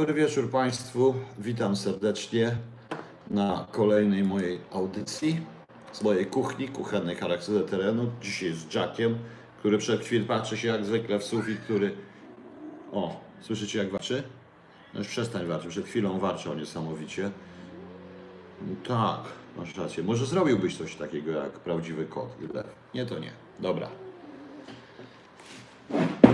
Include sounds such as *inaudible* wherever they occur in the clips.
Dobry wieczór Państwu. Witam serdecznie na kolejnej mojej audycji z mojej kuchni, kuchennej charakterze terenu. Dzisiaj z Jackiem, który przed chwilą patrzy się jak zwykle w sufit, który... O, słyszycie jak warczy? No już przestań warczyć, przed chwilą warczał niesamowicie. No tak, masz rację. Może zrobiłbyś coś takiego jak prawdziwy kot i lew. Nie, to nie. Dobra.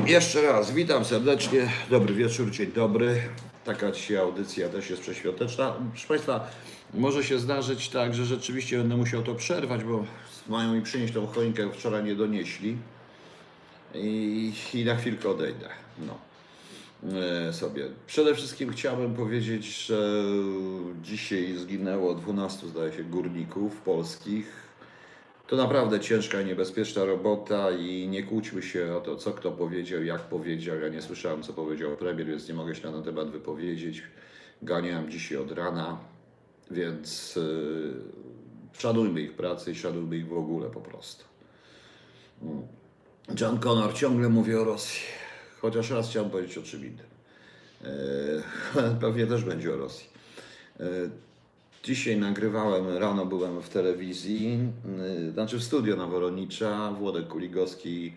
Jeszcze raz witam serdecznie. Dobry wieczór, dzień dobry. Taka dzisiaj audycja też jest przeświąteczna. Proszę Państwa, może się zdarzyć tak, że rzeczywiście będę musiał to przerwać, bo mają mi przynieść tą choinkę, wczoraj nie donieśli. I, i na chwilkę odejdę. No. E, sobie. Przede wszystkim chciałbym powiedzieć, że dzisiaj zginęło 12, zdaje się, górników polskich. To naprawdę ciężka i niebezpieczna robota i nie kłóćmy się o to, co kto powiedział, jak powiedział. Ja nie słyszałem, co powiedział premier, więc nie mogę się na ten temat wypowiedzieć. Ganiałem dzisiaj od rana, więc yy, szanujmy ich pracę i szanujmy ich w ogóle po prostu. Mm. John Connor ciągle mówi o Rosji, chociaż raz chciałem powiedzieć o czym innym. Yy, *laughs* pewnie też będzie o Rosji. Yy, Dzisiaj nagrywałem, rano byłem w telewizji, yy, znaczy w studio na Woronicza, Włodek Kuligowski,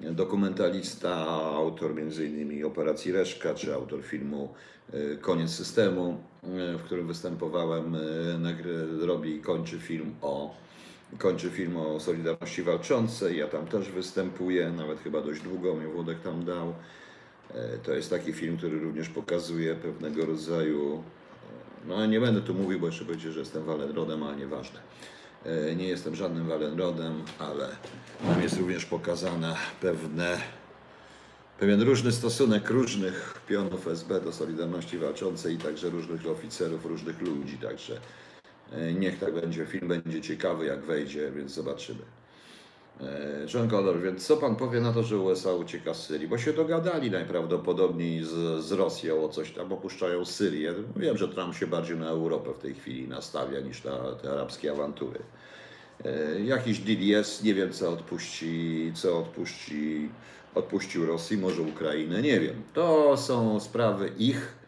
dokumentalista, autor m.in. Operacji Reszka, czy autor filmu yy, Koniec Systemu, yy, w którym występowałem, robi i kończy film o kończy film o Solidarności Walczącej, ja tam też występuję, nawet chyba dość długo mnie Włodek tam dał. To jest taki film, który również pokazuje pewnego rodzaju no nie będę tu mówił, bo jeszcze będzie, że jestem Walenrodem, ale nieważne. E, Nie jestem żadnym Walenrodem, ale tam jest również pokazane pewne, pewien różny stosunek różnych pionów SB do Solidarności Walczącej i także różnych oficerów, różnych ludzi. Także e, niech tak będzie. Film będzie ciekawy, jak wejdzie, więc zobaczymy. E, John Connor, więc co pan powie na to, że USA ucieka z Syrii? Bo się dogadali najprawdopodobniej z, z Rosją o coś tam, opuszczają Syrię. Wiem, że Trump się bardziej na Europę w tej chwili nastawia niż na te arabskie awantury. E, Jakiś jest, nie wiem co odpuści, co odpuści, odpuścił Rosji, może Ukrainę, nie wiem. To są sprawy ich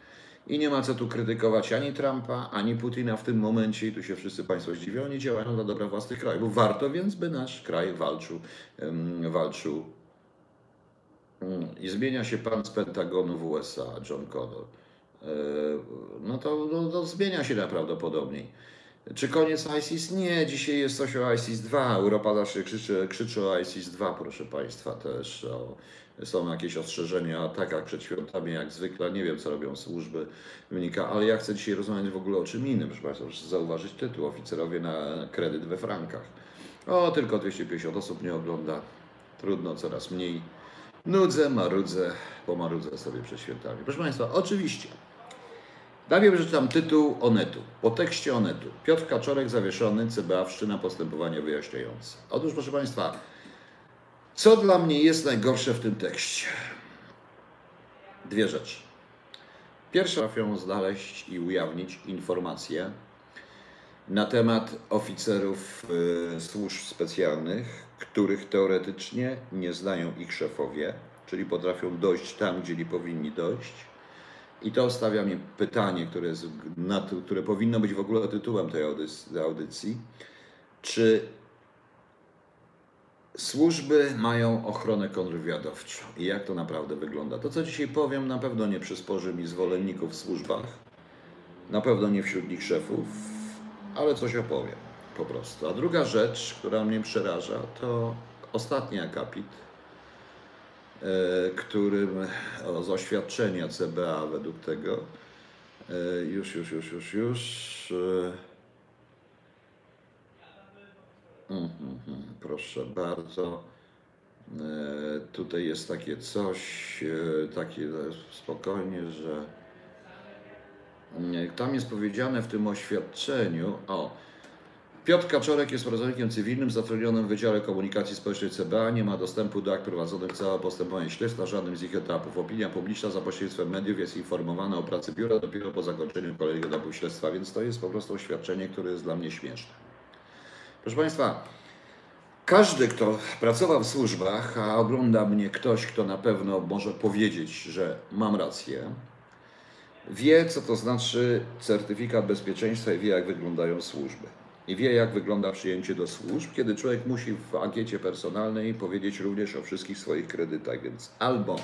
i nie ma co tu krytykować ani Trumpa, ani Putina w tym momencie, i tu się wszyscy Państwo zdziwią, oni działają dla dobra własnych krajów. Warto więc, by nasz kraj walczył, em, walczył. Mm, I zmienia się pan z Pentagonu w USA, John Connor. E, No to, no, to zmienia się najprawdopodobniej. Czy koniec ISIS? Nie, dzisiaj jest coś o ISIS 2. Europa zawsze krzyczy, krzyczy o ISIS 2, proszę Państwa, też o, są jakieś ostrzeżenia o atakach przed świątami, jak zwykle. Nie wiem, co robią służby, wynika, ale ja chcę dzisiaj rozmawiać w ogóle o czym innym, proszę Państwa, proszę zauważyć tytuł, oficerowie na kredyt we frankach. O, tylko 250 osób nie ogląda, trudno, coraz mniej. Nudzę, marudzę, pomarudzę sobie przed świętami. Proszę Państwa, oczywiście, Najpierw przeczytam tytuł Onetu. Po tekście Onetu. Piotr Kaczorek zawieszony, CBA wszczyna postępowanie wyjaśniające. Otóż, proszę Państwa, co dla mnie jest najgorsze w tym tekście? Dwie rzeczy. Pierwsza, trafią znaleźć i ujawnić informacje na temat oficerów y, służb specjalnych, których teoretycznie nie znają ich szefowie, czyli potrafią dojść tam, gdzie nie powinni dojść. I to stawia mi pytanie, które, jest, które powinno być w ogóle tytułem tej audyc- audycji. Czy służby mają ochronę kontrwywiadowczą i jak to naprawdę wygląda? To, co dzisiaj powiem, na pewno nie przysporzy mi zwolenników w służbach, na pewno nie wśród nich szefów, ale coś opowiem po prostu. A druga rzecz, która mnie przeraża, to ostatni akapit, e, którym z oświadczenia CBA według tego, e, już, już, już, już, już, e, mhm, mhm, proszę bardzo, E, tutaj jest takie coś, e, takie e, spokojnie, że Tam jest powiedziane w tym oświadczeniu, o, Piotr Kaczorek jest pracownikiem cywilnym zatrudnionym w Wydziale Komunikacji Społecznej CBA, nie ma dostępu do akt prowadzonych całe postępowanie śledztw na żadnym z ich etapów. Opinia publiczna za pośrednictwem mediów jest informowana o pracy biura dopiero po zakończeniu kolejnego etapu śledztwa, więc to jest po prostu oświadczenie, które jest dla mnie śmieszne. Proszę Państwa, każdy, kto pracował w służbach, a ogląda mnie ktoś, kto na pewno może powiedzieć, że mam rację, wie, co to znaczy certyfikat bezpieczeństwa i wie, jak wyglądają służby. I wie, jak wygląda przyjęcie do służb, kiedy człowiek musi w ankiecie personalnej powiedzieć również o wszystkich swoich kredytach, więc albo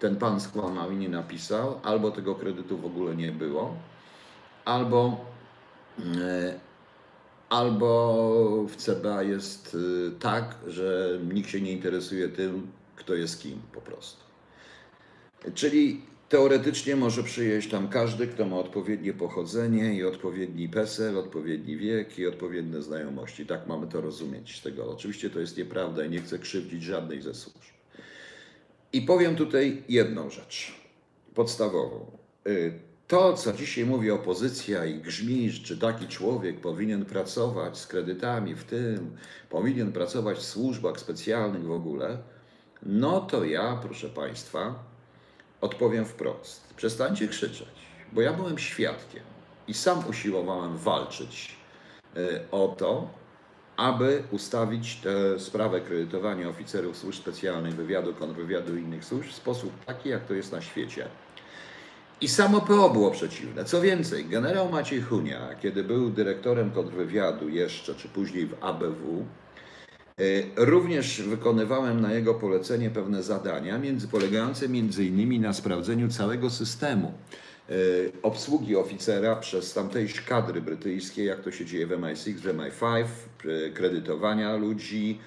ten pan skłamał i nie napisał, albo tego kredytu w ogóle nie było, albo, e, albo w CBA jest e, tak, że nikt się nie interesuje tym, kto jest kim po prostu. Czyli teoretycznie może przyjeść tam każdy, kto ma odpowiednie pochodzenie i odpowiedni PESEL, odpowiedni wiek i odpowiednie znajomości. Tak mamy to rozumieć z tego. Oczywiście to jest nieprawda i nie chcę krzywdzić żadnej ze służb. I powiem tutaj jedną rzecz podstawową. To, co dzisiaj mówi opozycja i grzmi, czy taki człowiek powinien pracować z kredytami w tym, powinien pracować w służbach specjalnych w ogóle, no to ja, proszę Państwa, odpowiem wprost. Przestańcie krzyczeć, bo ja byłem świadkiem i sam usiłowałem walczyć y, o to, aby ustawić tę sprawę kredytowania oficerów służb specjalnych, wywiadu, kontrwywiadu i innych służb w sposób taki, jak to jest na świecie. I samo PO było przeciwne. Co więcej, generał Maciej Hunia, kiedy był dyrektorem kontrwywiadu jeszcze, czy później w ABW, y, Również wykonywałem na jego polecenie pewne zadania, między, polegające między innymi na sprawdzeniu całego systemu E, obsługi oficera przez tamtejsze kadry brytyjskie, jak to się dzieje w MI6, w MI5, kredytowania ludzi,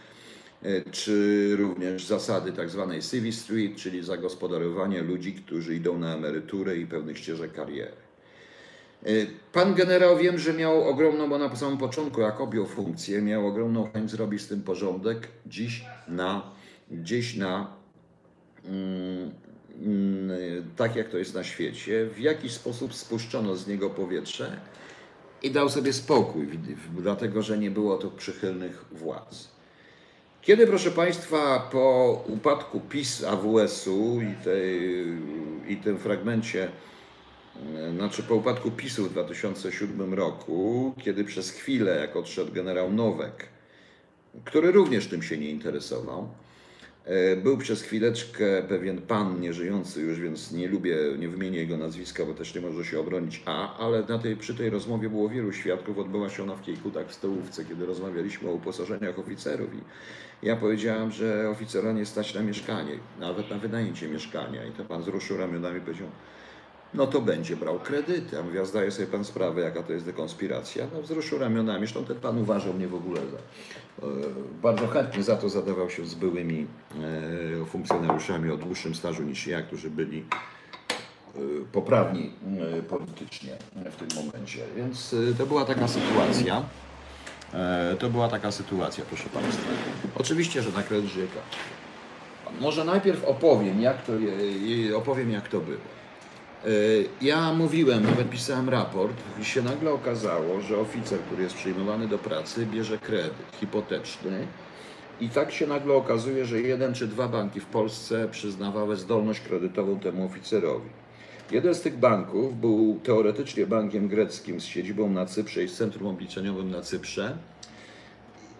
czy również zasady tak zwanej Civil Street, czyli zagospodarowanie ludzi, którzy idą na emeryturę i pewnych ścieżek kariery. E, pan generał wiem, że miał ogromną, bo na samym początku, jak objął funkcję, miał ogromną chęć zrobić z tym porządek. Dziś na, dziś na mm, Mm, tak jak to jest na świecie, w jakiś sposób spuszczono z niego powietrze i dał sobie spokój, dlatego że nie było to przychylnych władz. Kiedy, proszę Państwa, po upadku PiS AWS-u i, i tym fragmencie, mm, znaczy po upadku PiSu w 2007 roku, kiedy przez chwilę, jak odszedł generał Nowek, który również tym się nie interesował, E, był przez chwileczkę pewien pan nieżyjący już, więc nie lubię, nie wymienię jego nazwiska, bo też nie może się obronić A, ale na tej, przy tej rozmowie było wielu świadków. Odbyła się ona w tak w stołówce, kiedy rozmawialiśmy o uposażeniach oficerów i ja powiedziałem, że oficera nie stać na mieszkanie, nawet na wynajęcie mieszkania. I to pan wzruszył ramionami i powiedział, no to będzie brał kredyty. A mówię, a zdaje sobie pan sprawę, jaka to jest dekonspiracja? No wzruszył ramionami, zresztą ten pan uważał mnie w ogóle za... E, bardzo chętnie za to zadawał się z byłymi e, funkcjonariuszami o dłuższym stażu niż ja, którzy byli e, poprawni politycznie w tym momencie. Więc to była taka sytuacja. To była taka sytuacja, proszę Państwa. Oczywiście, że na kredyt rzeka. Może najpierw opowiem, jak to, opowiem, jak to było. Y, ja mówiłem, nawet pisałem raport i się nagle okazało, że oficer, który jest przyjmowany do pracy, bierze kredyt hipoteczny i tak się nagle okazuje, że jeden czy dwa banki w Polsce przyznawały zdolność kredytową temu oficerowi. Jeden z tych banków był teoretycznie bankiem greckim z siedzibą na Cyprze i z centrum obliczeniowym na Cyprze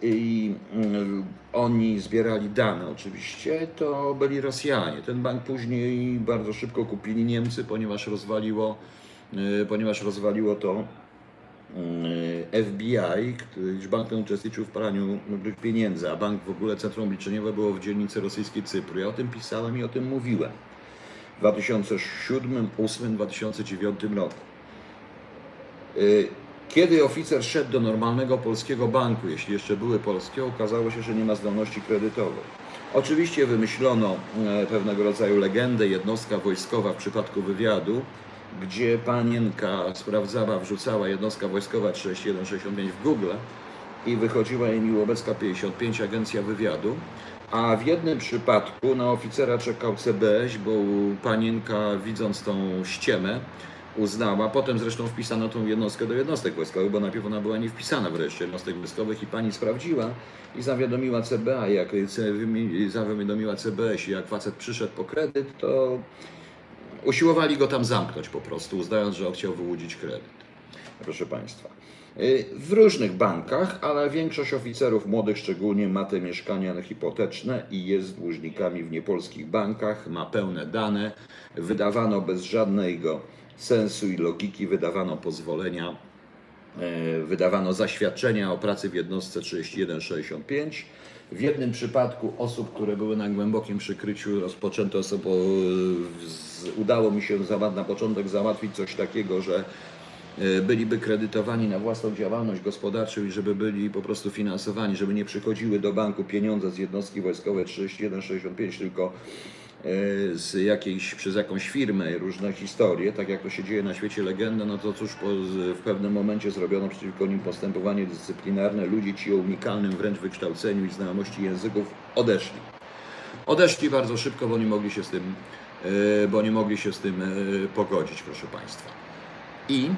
i mm, oni zbierali dane oczywiście, to byli Rosjanie. Ten bank później bardzo szybko kupili Niemcy, ponieważ rozwaliło, y, ponieważ rozwaliło to y, FBI, który bank ten uczestniczył w praniu pieniędzy, a bank w ogóle centrum obliczeniowe było w dzielnicy rosyjskiej Cypru. Ja o tym pisałem i o tym mówiłem w 2007, 2008, 2009 roku. Kiedy oficer szedł do normalnego polskiego banku, jeśli jeszcze były polskie, okazało się, że nie ma zdolności kredytowej. Oczywiście wymyślono e, pewnego rodzaju legendę, jednostka wojskowa w przypadku wywiadu, gdzie panienka sprawdzała, wrzucała jednostka wojskowa 3165 w Google i wychodziła jej Miłobecka 55, agencja wywiadu. A w jednym przypadku na oficera czekał CBS, bo panienka widząc tą ściemę, uznała. Potem zresztą wpisano tą jednostkę do jednostek wojskowych, bo najpierw ona była nie wpisana w reszcie jednostek wojskowych i pani sprawdziła i zawiadomiła CBA. Jak zawiadomiła CBS jak facet przyszedł po kredyt, to usiłowali go tam zamknąć po prostu, uznając, że on chciał wyłudzić kredyt. Proszę Państwa. Y, w różnych bankach, ale większość oficerów młodych szczególnie ma te mieszkania hipoteczne i jest dłużnikami w niepolskich bankach, ma pełne dane, wydawano bez żadnego sensu i logiki wydawano pozwolenia, e, wydawano zaświadczenia o pracy w jednostce 3165. W jednym przypadku osób, które były na głębokim przykryciu, rozpoczęto sobie, udało mi się na początek załatwić coś takiego, że e, byliby kredytowani na własną działalność gospodarczą i żeby byli po prostu finansowani, żeby nie przychodziły do banku pieniądze z jednostki wojskowej 3165, tylko e, z jakiejś, przez jakąś firmę, różne historie, tak jak to się dzieje na świecie legenda, no to cóż, po, w pewnym momencie zrobiono przeciwko nim postępowanie dyscyplinarne. Ludzie ci o unikalnym wręcz wykształceniu i znajomości języków odeszli. Odeszli bardzo szybko, bo nie mogli się z tym, e, bo nie mogli się z tym e, pogodzić, proszę Państwa. I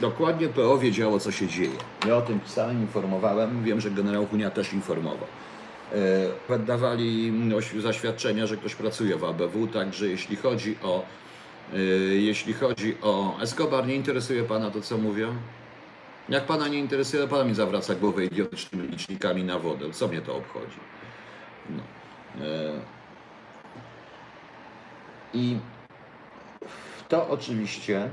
dokładnie PO wiedziało, co się dzieje. Ja o tym pisałem, informowałem. Wiem, że generał Hunia też informował. E, Dawali zaświadczenia, że ktoś pracuje w ABW, także jeśli chodzi o e, jeśli chodzi o Escobar, nie interesuje Pana to, co mówię? Jak Pana nie interesuje, to Pan mi zawraca głowę idiotycznymi licznikami na wodę. Co mnie to obchodzi? No. E, I to oczywiście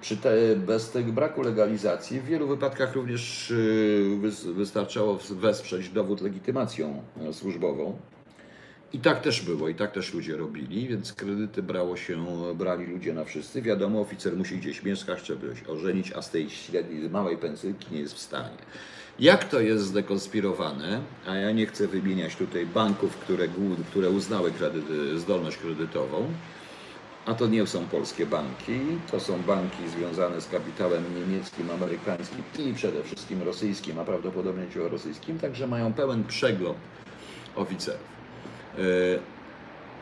przy te, bez tego braku legalizacji w wielu wypadkach również y, wys- wystarczało wesprzeć dowód legitymacją e, służbową. I tak też było, i tak też ludzie robili, więc kredyty brało się, brali ludzie na wszyscy. Wiadomo, oficer musi gdzieś mieszkać, żeby się ożenić, a z tej średniej, małej pensylki nie jest w stanie. Jak to jest zdekonspirowane, a ja nie chcę wymieniać tutaj banków, które, które uznały kredyty, zdolność kredytową, a to nie są polskie banki, to są banki związane z kapitałem niemieckim, amerykańskim i przede wszystkim rosyjskim, a prawdopodobnie rosyjskim, także mają pełen przegląd oficerów. Yy,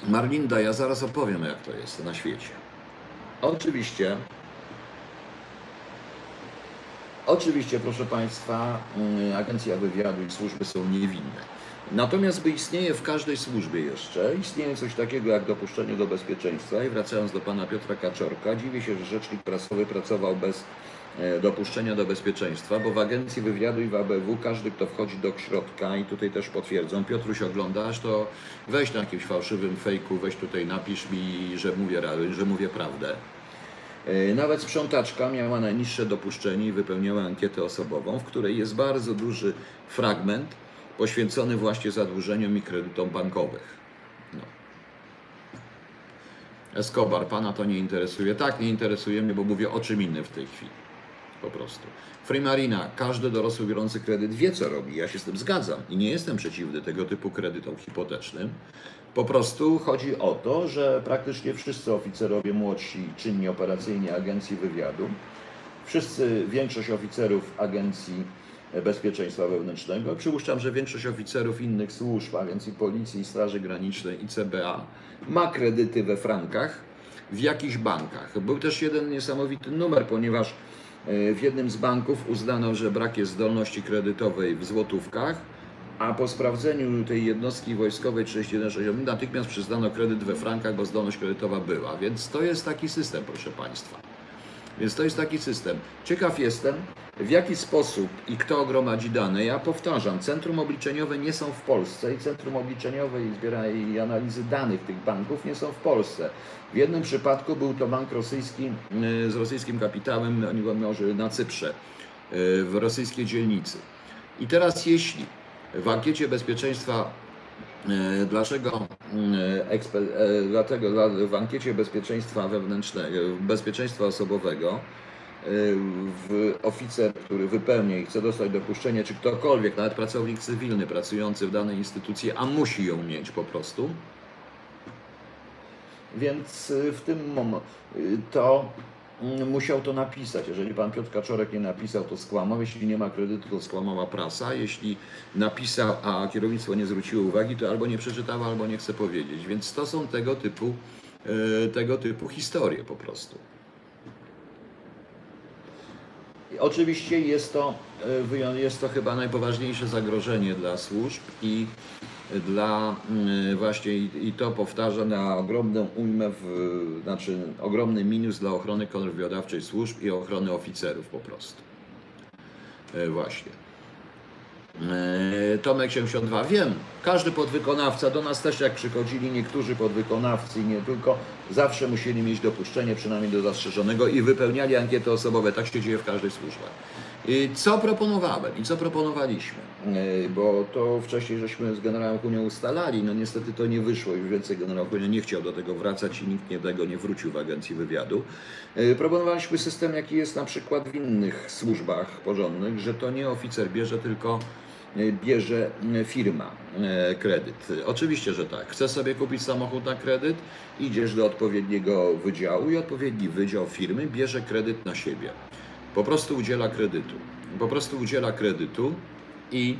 Marlinda, ja zaraz opowiem, jak to jest na świecie. Oczywiście, oczywiście, proszę Państwa, yy, agencja wywiadu i służby są niewinne. Natomiast by istnieje w każdej służbie jeszcze, istnieje coś takiego jak dopuszczenie do bezpieczeństwa i wracając do pana Piotra Kaczorka, dziwię się, że rzecznik prasowy pracował bez e, dopuszczenia do bezpieczeństwa, bo w agencji wywiadu i w ABW każdy, kto wchodzi do środka i tutaj też potwierdzą, Piotruś oglądasz, to weź na jakimś fałszywym fejku, weź tutaj napisz mi, że mówię, że mówię prawdę. E, Nawet sprzątaczka miała najniższe dopuszczenie i wypełniała ankietę osobową, w której jest bardzo duży fragment poświęcony właśnie zadłużeniom i kredytom bankowych. No. Escobar, pana to nie interesuje? Tak, nie interesuje mnie, bo mówię o czym innym w tej chwili. Po prostu. Freemarina, każdy dorosły biorący kredyt wie, co robi. Ja się z tym zgadzam i nie jestem przeciwny tego typu kredytom hipotecznym. Po prostu chodzi o to, że praktycznie wszyscy oficerowie młodsi, czynni operacyjni Agencji Wywiadu, wszyscy, większość oficerów Agencji Bezpieczeństwa Wewnętrznego, przypuszczam, że większość oficerów innych służb, Agencji Policji, Straży Granicznej i CBA ma kredyty we frankach w jakichś bankach. Był też jeden niesamowity numer, ponieważ e, w jednym z banków uznano, że brak jest zdolności kredytowej w złotówkach, a po sprawdzeniu tej jednostki wojskowej 3160 natychmiast przyznano kredyt we frankach, bo zdolność kredytowa była. Więc to jest taki system, proszę Państwa. Więc to jest taki system. Ciekaw jestem, w jaki sposób i kto gromadzi dane. Ja powtarzam, centrum obliczeniowe nie są w Polsce i centrum obliczeniowe i zbiera i analizy danych tych banków nie są w Polsce. W jednym przypadku był to bank rosyjski y, z rosyjskim kapitałem, oni go na Cyprze, y, w rosyjskiej dzielnicy. I teraz jeśli w ankiecie bezpieczeństwa E, Dlaczego, dlatego dla- w ankiecie bezpieczeństwa wewnętrznego, bezpieczeństwa osobowego w oficer, który wypełnia i chce dostać dopuszczenie, czy ktokolwiek, nawet pracownik cywilny pracujący w danej instytucji, a musi ją mieć po prostu, więc y, w tym momencie to mm, musiał to napisać. Jeżeli pan Piotr Kaczorek nie napisał, to skłamał. Jeśli nie ma kredytu, to skłamała prasa. Jeśli napisał, a kierownictwo nie zwróciło uwagi, to albo nie przeczytało, albo nie chce powiedzieć. Więc to są tego typu, y, tego typu historie po prostu. I Oczywiście jest to, e, jest to chyba najpoważniejsze zagrożenie dla służb i dla mm, właśnie i, to powtarza na ogromną ujmę, w, znaczy ogromny minus dla ochrony kontrwywiadowczej służb i ochrony oficerów po prostu. E, Właśnie. E, Tomek 72, wiem, każdy podwykonawca, do nas też jak przychodzili niektórzy podwykonawcy nie tylko, zawsze musieli mieć dopuszczenie przynajmniej do zastrzeżonego i wypełniali ankiety osobowe, tak się dzieje w każdej służbie. I co proponowałem i co proponowaliśmy? E, Bo to wcześniej żeśmy z generałem Kunią ustalali, no niestety to nie wyszło, już więcej generał Kunia nie chciał do tego wracać i nikt nie tego nie wrócił w agencji wywiadu. E, Proponowaliśmy system, jaki jest na przykład w innych służbach porządnych, że to nie oficer bierze, tylko bierze e, firma e, kredyt. Oczywiście, że tak. Chcesz sobie kupić samochód na kredyt, idziesz do odpowiedniego wydziału i odpowiedni wydział firmy bierze kredyt na siebie. Po prostu udziela kredytu. Po prostu udziela kredytu i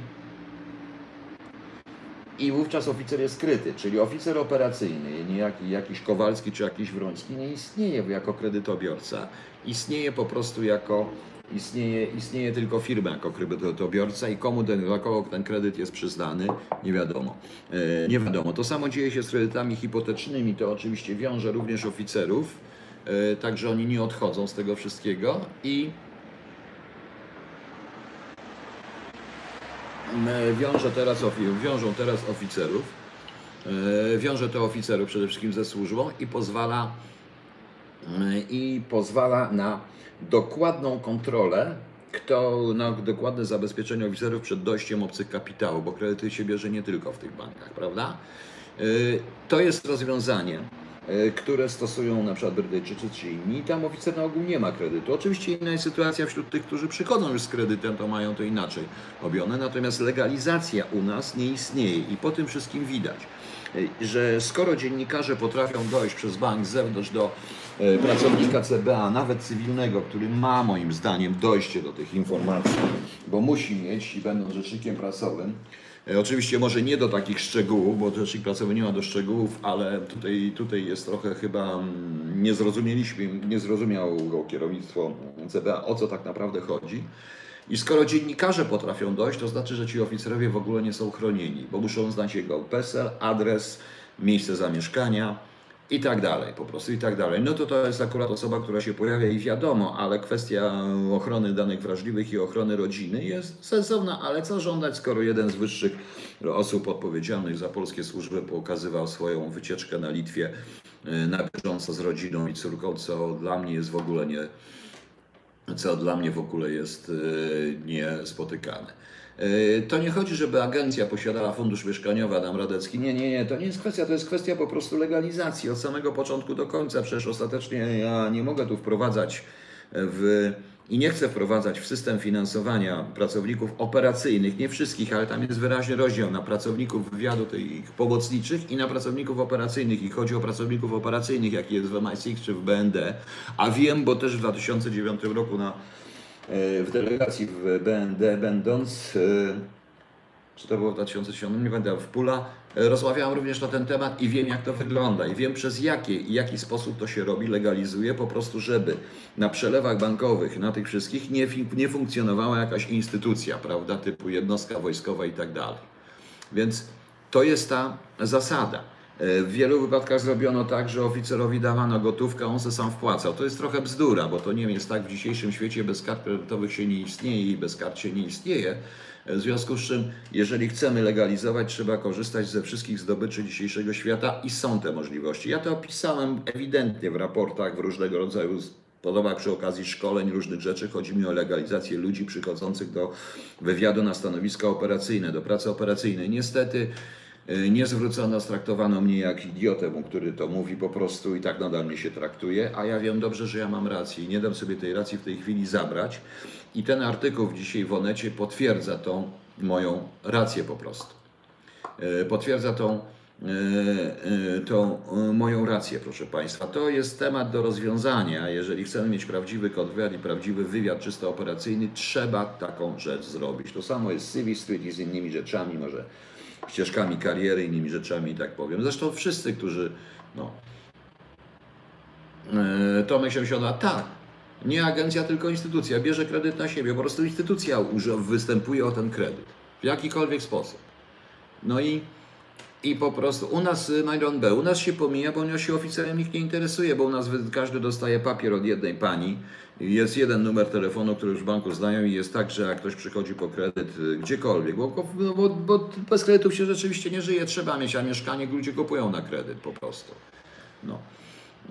i wówczas oficer jest skryty, czyli oficer operacyjny, nie jaki, jakiś Kowalski czy jakiś Wroński, nie istnieje jako kredytobiorca. Istnieje po prostu jako, istnieje, istnieje tylko firma jako kredytobiorca i komu ten, dla kogo ten kredyt jest przyznany, nie wiadomo. E, nie wiadomo. To samo dzieje się z kredytami hipotecznymi, to oczywiście wiąże również oficerów, e, także oni nie odchodzą z tego wszystkiego i e, wiąże teraz, wiążą teraz oficerów, e, wiąże to oficerów przede wszystkim ze służbą i pozwala, i pozwala na dokładną kontrolę, kto, na dokładne zabezpieczenie oficerów przed dojściem obcych kapitałów, bo kredyty się bierze nie tylko w tych bankach, prawda? E, To jest rozwiązanie, e, które stosują na przykład Brytyjczycy czy inni. Tam oficer na ogół nie ma kredytu. Oczywiście inna jest sytuacja wśród tych, którzy przychodzą już z kredytem, to mają to inaczej robione. Natomiast legalizacja u nas nie istnieje i po tym wszystkim widać, e, że skoro dziennikarze potrafią dojść przez bank z zewnątrz do pracownika CBA, nawet cywilnego, który ma moim zdaniem dojście do tych informacji, bo musi mieć i będąc rzecznikiem prasowym, E, Oczywiście może nie do takich szczegółów, bo rzecznik prasowy nie ma do szczegółów, ale tutaj, tutaj jest trochę chyba mm, nie zrozumieliśmy, nie zrozumiało kierownictwo CBA o co tak naprawdę chodzi. I skoro dziennikarze potrafią dojść, to znaczy, że ci oficerowie w ogóle nie są chronieni, bo muszą znać jego PESEL, adres, miejsce zamieszkania i tak dalej, po prostu i tak dalej. No to to jest akurat osoba, która się pojawia i wiadomo, ale kwestia ochrony danych wrażliwych i ochrony rodziny jest sensowna, ale co żądać, skoro jeden z wyższych osób odpowiedzialnych za polskie służby pokazywał swoją wycieczkę na Litwie y, na bieżąco z rodziną i córką, co dla mnie jest w ogóle nie, co dla mnie w ogóle jest y, niespotykane. Y, To nie chodzi, żeby agencja posiadała fundusz mieszkaniowy, Adam Radecki. Nie, nie, nie, to nie jest kwestia, to jest kwestia po prostu legalizacji od samego początku do końca. Przecież ostatecznie ja nie mogę tu wprowadzać w i nie chcę wprowadzać w system finansowania pracowników operacyjnych, nie wszystkich, ale tam jest wyraźny rozdział na pracowników wywiadu tych pomocniczych i na pracowników operacyjnych. I chodzi o pracowników operacyjnych, jaki jest w MI6 czy w BND. A wiem, bo też w 2009 roku na, e, w delegacji w BND będąc, e, czy to było w 2010, nie będę w Pula, e, rozmawiałem również na ten temat i wiem jak to wygląda i wiem przez jakie i jaki sposób to się robi, legalizuje, po prostu żeby na przelewach bankowych, na tych wszystkich nie, nie funkcjonowała jakaś instytucja, prawda, typu jednostka wojskowa i tak dalej. Więc to jest ta zasada. E, W wielu wypadkach zrobiono tak, że oficerowi dawano gotówkę, on se sam wpłacał. To jest trochę bzdura, bo to nie jest tak w dzisiejszym świecie, bez kart kredytowych się nie istnieje i bez kart się nie istnieje. E, W związku z czym, jeżeli chcemy legalizować, trzeba korzystać ze wszystkich zdobyczy dzisiejszego świata i są te możliwości. Ja to opisałem ewidentnie w raportach, w różnego rodzaju podoba przy okazji szkoleń, różnych rzeczy. Chodzi mi o legalizację ludzi przychodzących do wywiadu na stanowiska operacyjne, do pracy operacyjnej. Niestety nie zwrócono, straktowano mnie jak idiotę, który to mówi po prostu i tak nadal mnie się traktuje, a ja wiem dobrze, że ja mam rację i nie dam sobie tej racji w tej chwili zabrać. I ten artykuł dzisiaj w Onecie potwierdza tą moją rację po prostu. E, potwierdza tą, e, e, tą e, moją rację, proszę Państwa. To jest temat do rozwiązania. Jeżeli chcemy mieć prawdziwy kontrwywiad i prawdziwy wywiad czysto operacyjny, trzeba taką rzecz zrobić. To samo jest z Civil Street i z innymi rzeczami, może ścieżkami kariery, innymi rzeczami, tak powiem. Zresztą wszyscy, którzy, no, E, Tomek się wsiada, tak, nie agencja, tylko instytucja, bierze kredyt na siebie, po prostu instytucja występuje o ten kredyt, w jakikolwiek sposób. No i I po prostu u nas y, Myron B, u nas się pomija, bo u się oficerem nikt nie interesuje, bo u nas każdy dostaje papier od jednej pani. Jest jeden numer telefonu, który już w banku znają i jest tak, że jak ktoś przychodzi po kredyt y, gdziekolwiek, bo, no bo, bo bez kredytów się rzeczywiście nie żyje, trzeba mieć, a mieszkanie ludzie kupują na kredyt po prostu. No.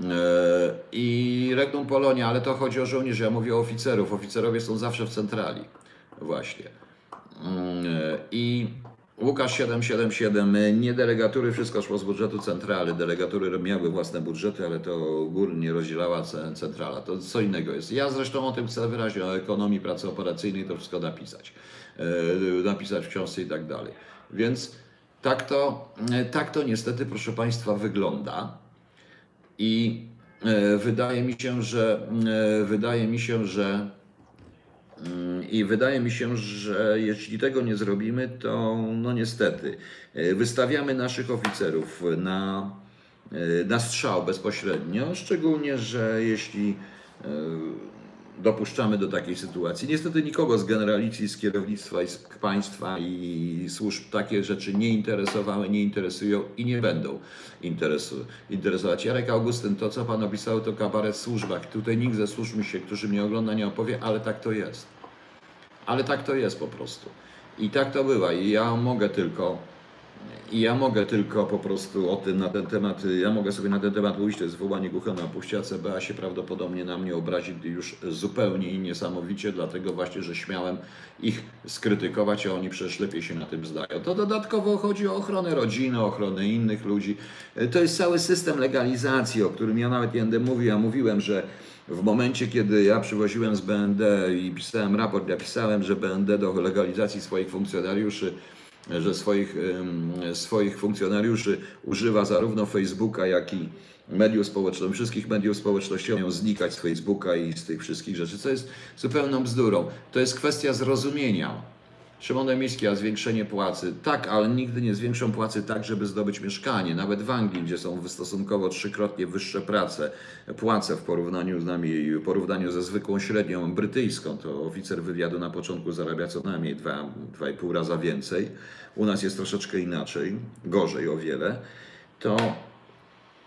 E, I Regnum Polonia, ale to chodzi o żołnierzy, ja mówię o oficerów. Oficerowie są zawsze w centrali. Właśnie. Mm, e, I Łukasz 777, e, nie delegatury, wszystko szło z budżetu centrali. Delegatury miały własne budżety, ale to górnie rozdzielała ce- centrala. To co innego jest. Ja zresztą o tym chcę wyraźnie, o ekonomii pracy operacyjnej to wszystko napisać. E, Napisać w książce i tak dalej. Więc tak to, e, tak to niestety, proszę Państwa, wygląda. I e, wydaje mi się, że wydaje mi się, że i wydaje mi się, że jeśli tego nie zrobimy, to no niestety e, wystawiamy naszych oficerów na, e, na strzał bezpośrednio, szczególnie, że jeśli e, dopuszczamy do takiej sytuacji. Niestety nikogo z generalicji, z kierownictwa i z państwa i służb takie rzeczy nie interesowały, nie interesują i nie będą interesu, interesować. Jarek Augustyn, to co Pan opisał, to kabaret w służbach. Tutaj nikt ze służb mi się, którzy mnie ogląda, nie opowie, ale tak to jest. Ale tak to jest po prostu. I tak to bywa. I ja mogę tylko, i ja mogę tylko po prostu o tym na ten temat, ja mogę sobie na ten temat mówić, to jest wołanie głuche na puście, a CBA się prawdopodobnie na mnie obrazi już zupełnie i niesamowicie, dlatego właśnie, że śmiałem ich skrytykować, a oni przecież lepiej się na tym zdają. To dodatkowo chodzi o ochronę rodziny, ochronę innych ludzi. To jest cały system legalizacji, o którym ja nawet nie będę mówił. Ja mówiłem, że w momencie, kiedy ja przywoziłem z BND i pisałem raport, ja pisałem, że BND do legalizacji swoich funkcjonariuszy, że swoich, swoich funkcjonariuszy używa zarówno Facebooka, jak i mediów społecznościowych, wszystkich mediów społecznościowych, mają znikać z Facebooka i z tych wszystkich rzeczy, co jest zupełną bzdurą. To jest kwestia zrozumienia. Szymon Demiński, a zwiększenie płacy. Tak, ale nigdy nie zwiększą płacy tak, żeby zdobyć mieszkanie. Nawet w Anglii, gdzie są stosunkowo trzykrotnie wyższe prace, płace w porównaniu z nami, w porównaniu ze zwykłą średnią brytyjską, to oficer wywiadu na początku zarabia co najmniej 2,5 raza więcej. U nas jest troszeczkę inaczej, gorzej o wiele. To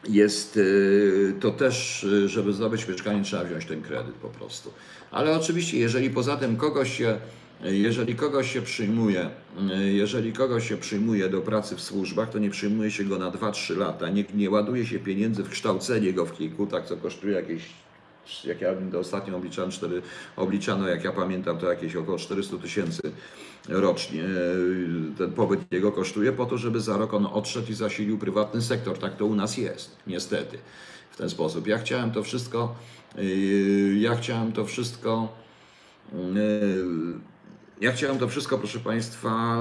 jest y, to też, y, żeby zdobyć mieszkanie, trzeba wziąć ten kredyt po prostu. Ale oczywiście, jeżeli poza tym kogoś się, jeżeli kogoś się przyjmuje, jeżeli kogoś się przyjmuje do pracy w służbach, to nie przyjmuje się go na 2-3 lata. Nie, nie ładuje się pieniędzy w kształcenie go w kilku, tak co kosztuje jakieś jak ja to ostatnio obliczałem, 4, obliczano, jak ja pamiętam, to jakieś około 400 tysięcy rocznie ten pobyt jego kosztuje, po to, żeby za rok on odszedł i zasilił prywatny sektor. Tak to u nas jest, niestety, w ten sposób. Ja chciałem to wszystko, yy, ja chciałem to wszystko, yy, ja chciałem to wszystko, proszę Państwa,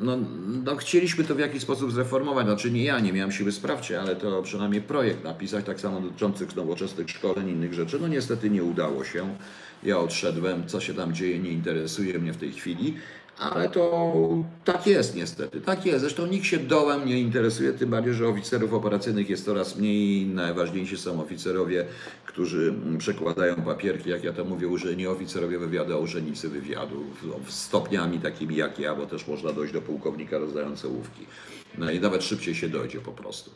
no, no, chcieliśmy to w jakiś sposób zreformować. Znaczy nie ja, nie miałem siły sprawczej, ale to przynajmniej projekt napisać, tak samo dotyczących nowoczesnych szkoleń, innych rzeczy. No niestety nie udało się. Ja odszedłem, co się tam dzieje, nie interesuje mnie w tej chwili. Ale to tak jest niestety, tak jest. Zresztą nikt się dołem nie interesuje, tym bardziej, że oficerów operacyjnych jest coraz mniej. Najważniejsi są oficerowie, którzy przekładają papierki, jak ja to mówię, nie oficerowie wywiadu, a urzędnicy wywiadu, stopniami takimi jak ja, bo też można dojść do pułkownika rozdając ołówki. No i nawet szybciej się dojdzie po prostu.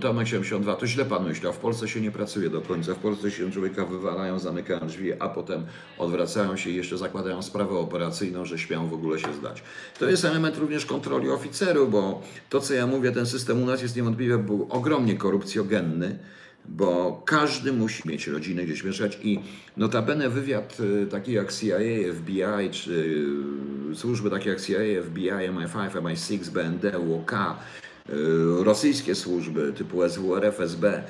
Tomek 72, to źle pan myślał. W Polsce się nie pracuje do końca. W Polsce się człowieka wywalają, zamykają drzwi, a potem odwracają się i jeszcze zakładają sprawę operacyjną, że śmiał w ogóle się zdać. To jest element również kontroli oficerów, bo to, co ja mówię, ten system u nas jest niewątpliwie był ogromnie korupcjogenny bo każdy musi mieć rodzinę gdzieś mieszkać i notabene wywiad y, taki jak CIA, FBI, czy y, służby takie jak CIA, FBI, MI5, MI6, BND, UK, rosyjskie służby typu SWR, FSB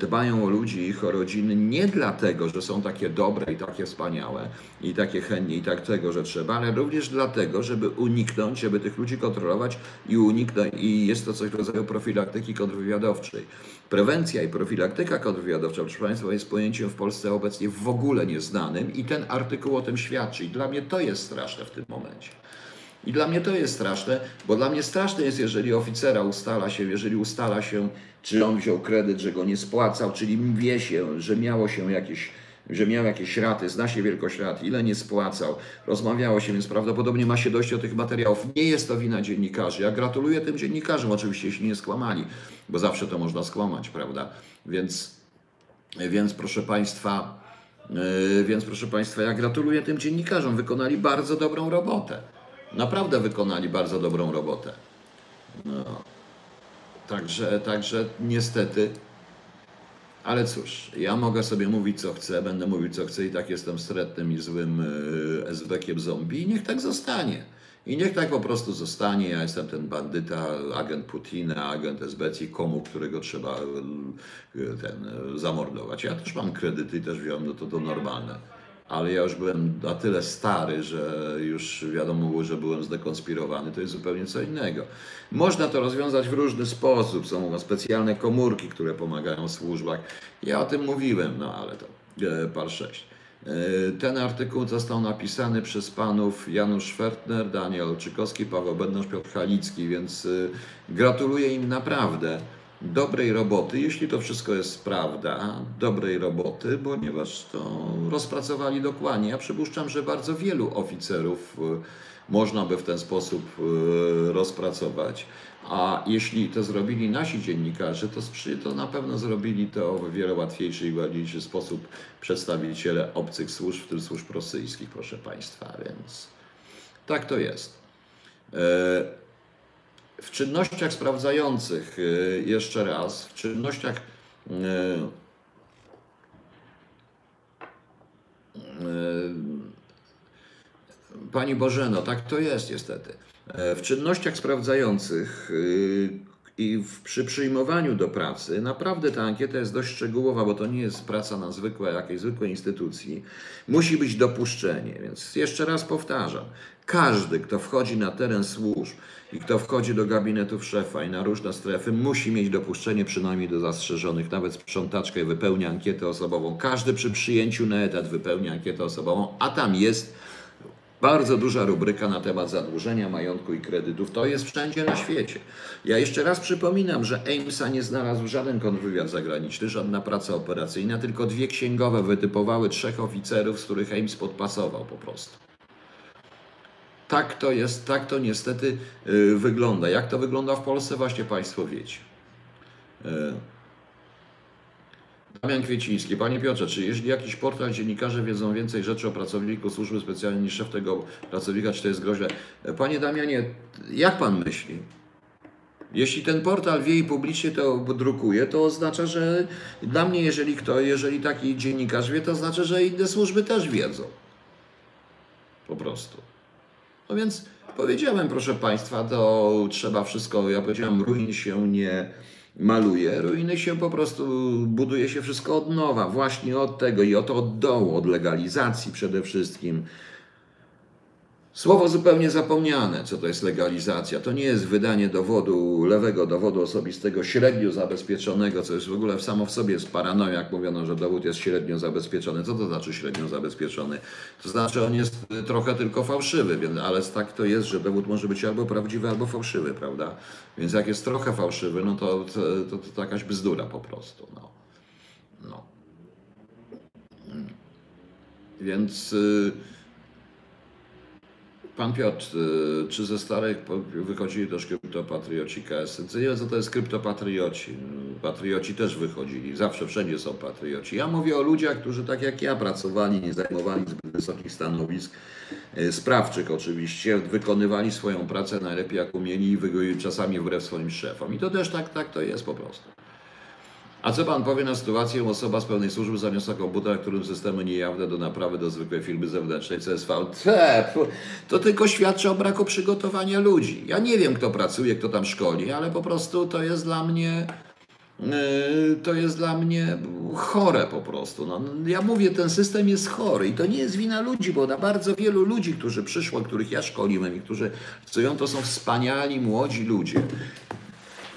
dbają o ludzi, ich o rodziny nie dlatego, że są takie dobre i takie wspaniałe i takie chętnie i tak tego, że trzeba, ale również dlatego, żeby uniknąć, żeby tych ludzi kontrolować i uniknąć i jest to coś w rodzaju profilaktyki kontrwywiadowczej. Prewencja i profilaktyka kontrwywiadowcza, proszę Państwa, jest pojęciem w Polsce obecnie w ogóle nieznanym i ten artykuł o tym świadczy. I dla mnie to jest straszne w tym momencie. I dla mnie to jest straszne, bo dla mnie straszne jest, jeżeli oficera ustala się, jeżeli ustala się, czy on wziął kredyt, że go nie spłacał, czyli wie się, że miało się jakieś że miał jakieś raty, zna się wielkość rat, ile nie spłacał, rozmawiało się, więc prawdopodobnie ma się dość do tych materiałów. Nie jest to wina dziennikarzy. Ja gratuluję tym dziennikarzom, oczywiście, jeśli nie skłamali, bo zawsze to można skłamać, prawda? Więc, więc proszę Państwa, yy, więc proszę Państwa, ja gratuluję tym dziennikarzom. Wykonali bardzo dobrą robotę. Naprawdę wykonali bardzo dobrą robotę. No. Także, także niestety ale cóż, ja mogę sobie mówić co chcę, będę mówił co chcę i tak jestem stretnym i złym e, SB-kiem zombie i niech tak zostanie. I niech tak po prostu zostanie. Ja jestem ten bandyta, agent Putina, agent SBC, komu, którego trzeba e, ten, e, zamordować. Ja też mam kredyty i też wziąłem, no to to normalne ale ja już byłem na tyle stary, że już wiadomo było, że byłem zdekonspirowany, to jest zupełnie co innego. Można to rozwiązać w różny sposób, są specjalne komórki, które pomagają w służbach. Ja o tym mówiłem, no ale to e, par 6. E, ten artykuł został napisany przez panów Janusz Fertner, Daniel Czykowski, Paweł Bednosz, Piotr Halicki, więc e, gratuluję im naprawdę dobrej roboty, jeśli to wszystko jest prawda, dobrej roboty, ponieważ to rozpracowali dokładnie. Ja przypuszczam, że bardzo wielu oficerów e, można by w ten sposób e, rozpracować. A jeśli to zrobili nasi dziennikarze, to, to na pewno zrobili to w wiele łatwiejszy i ładniejszy sposób przedstawiciele obcych służb, w tym służb rosyjskich, proszę Państwa. Więc tak to jest. W czynnościach sprawdzających, y, jeszcze raz, w czynnościach y, y, Pani Bożeno, tak to jest niestety. E, w czynnościach sprawdzających i w, przy przyjmowaniu do pracy naprawdę ta ankieta jest dość szczegółowa, bo to nie jest praca na zwykłe, jakiejś zwykłej instytucji. Musi być dopuszczenie, więc jeszcze raz powtarzam. Każdy, kto wchodzi na teren służb i kto wchodzi do gabinetów szefa i na różne strefy, musi mieć dopuszczenie przynajmniej do zastrzeżonych, nawet sprzątaczkę wypełnia ankietę osobową. Każdy przy przyjęciu na etat wypełnia ankietę osobową, a tam jest bardzo duża rubryka na temat zadłużenia majątku i kredytów. To jest wszędzie na świecie. Ja jeszcze raz przypominam, że Amesa nie znalazł żaden kontrwywiad zagraniczny, żadna praca operacyjna, tylko dwie księgowe wytypowały trzech oficerów, z których Ames podpasował po prostu. Tak to jest, tak to niestety yy, wygląda. Jak to wygląda w Polsce, właśnie Państwo wiecie. Yy. Damian Kwieciński. Panie Piotrze, czy jeśli jakiś portal dziennikarze wiedzą więcej rzeczy o pracowniku służby specjalnej niż szef tego pracownika, czy to jest groźne? Panie Damianie, jak Pan myśli? Jeśli ten portal wie i publicznie to drukuje, to oznacza, że dla mnie, jeżeli kto, jeżeli taki dziennikarz wie, to oznacza, że inne służby też wiedzą. Po prostu. No więc powiedziałem, proszę Państwa, to trzeba wszystko, ja powiedziałem, ruin się nie maluje, ruiny się po prostu, buduje się wszystko od nowa, właśnie od tego i oto od dołu, od legalizacji przede wszystkim. Słowo zupełnie zapomniane, co to jest legalizacja. To nie jest wydanie dowodu, lewego dowodu osobistego średnio zabezpieczonego, co jest w ogóle samo w sobie jest paranoja, jak mówiono, że dowód jest średnio zabezpieczony. Co to znaczy średnio zabezpieczony? To znaczy on jest trochę tylko fałszywy, ale tak to jest, że dowód może być albo prawdziwy, albo fałszywy, prawda? Więc jak jest trochę fałszywy, no to to, to, to jakaś bzdura po prostu. No. no. Hmm. Więc... Yy, Pan Piotr, y, czy ze starych wychodzili też kryptopatrioci KS? Co nie co to jest kryptopatrioci. Patrioci też wychodzili, zawsze wszędzie są patrioci. Ja mówię o ludziach, którzy tak jak ja pracowali, nie zajmowali zbyt wysokich stanowisk, y, sprawczych oczywiście, wykonywali swoją pracę najlepiej jak umieli i czasami wbrew swoim szefom. I to też tak, tak to jest po prostu. A co pan powie na sytuację, osoba z pełnej służby zaniosła komputer, którym systemy niejawne do naprawy do zwykłej firmy zewnętrznej CSV? To tylko świadczy o braku przygotowania ludzi. Ja nie wiem, kto pracuje, kto tam szkoli, ale po prostu to jest dla mnie yy, to jest dla mnie chore po prostu. No, ja mówię, ten system jest chory i to nie jest wina ludzi, bo na bardzo wielu ludzi, którzy przyszło, których ja szkoliłem i którzy pracują, to są wspaniali, młodzi ludzie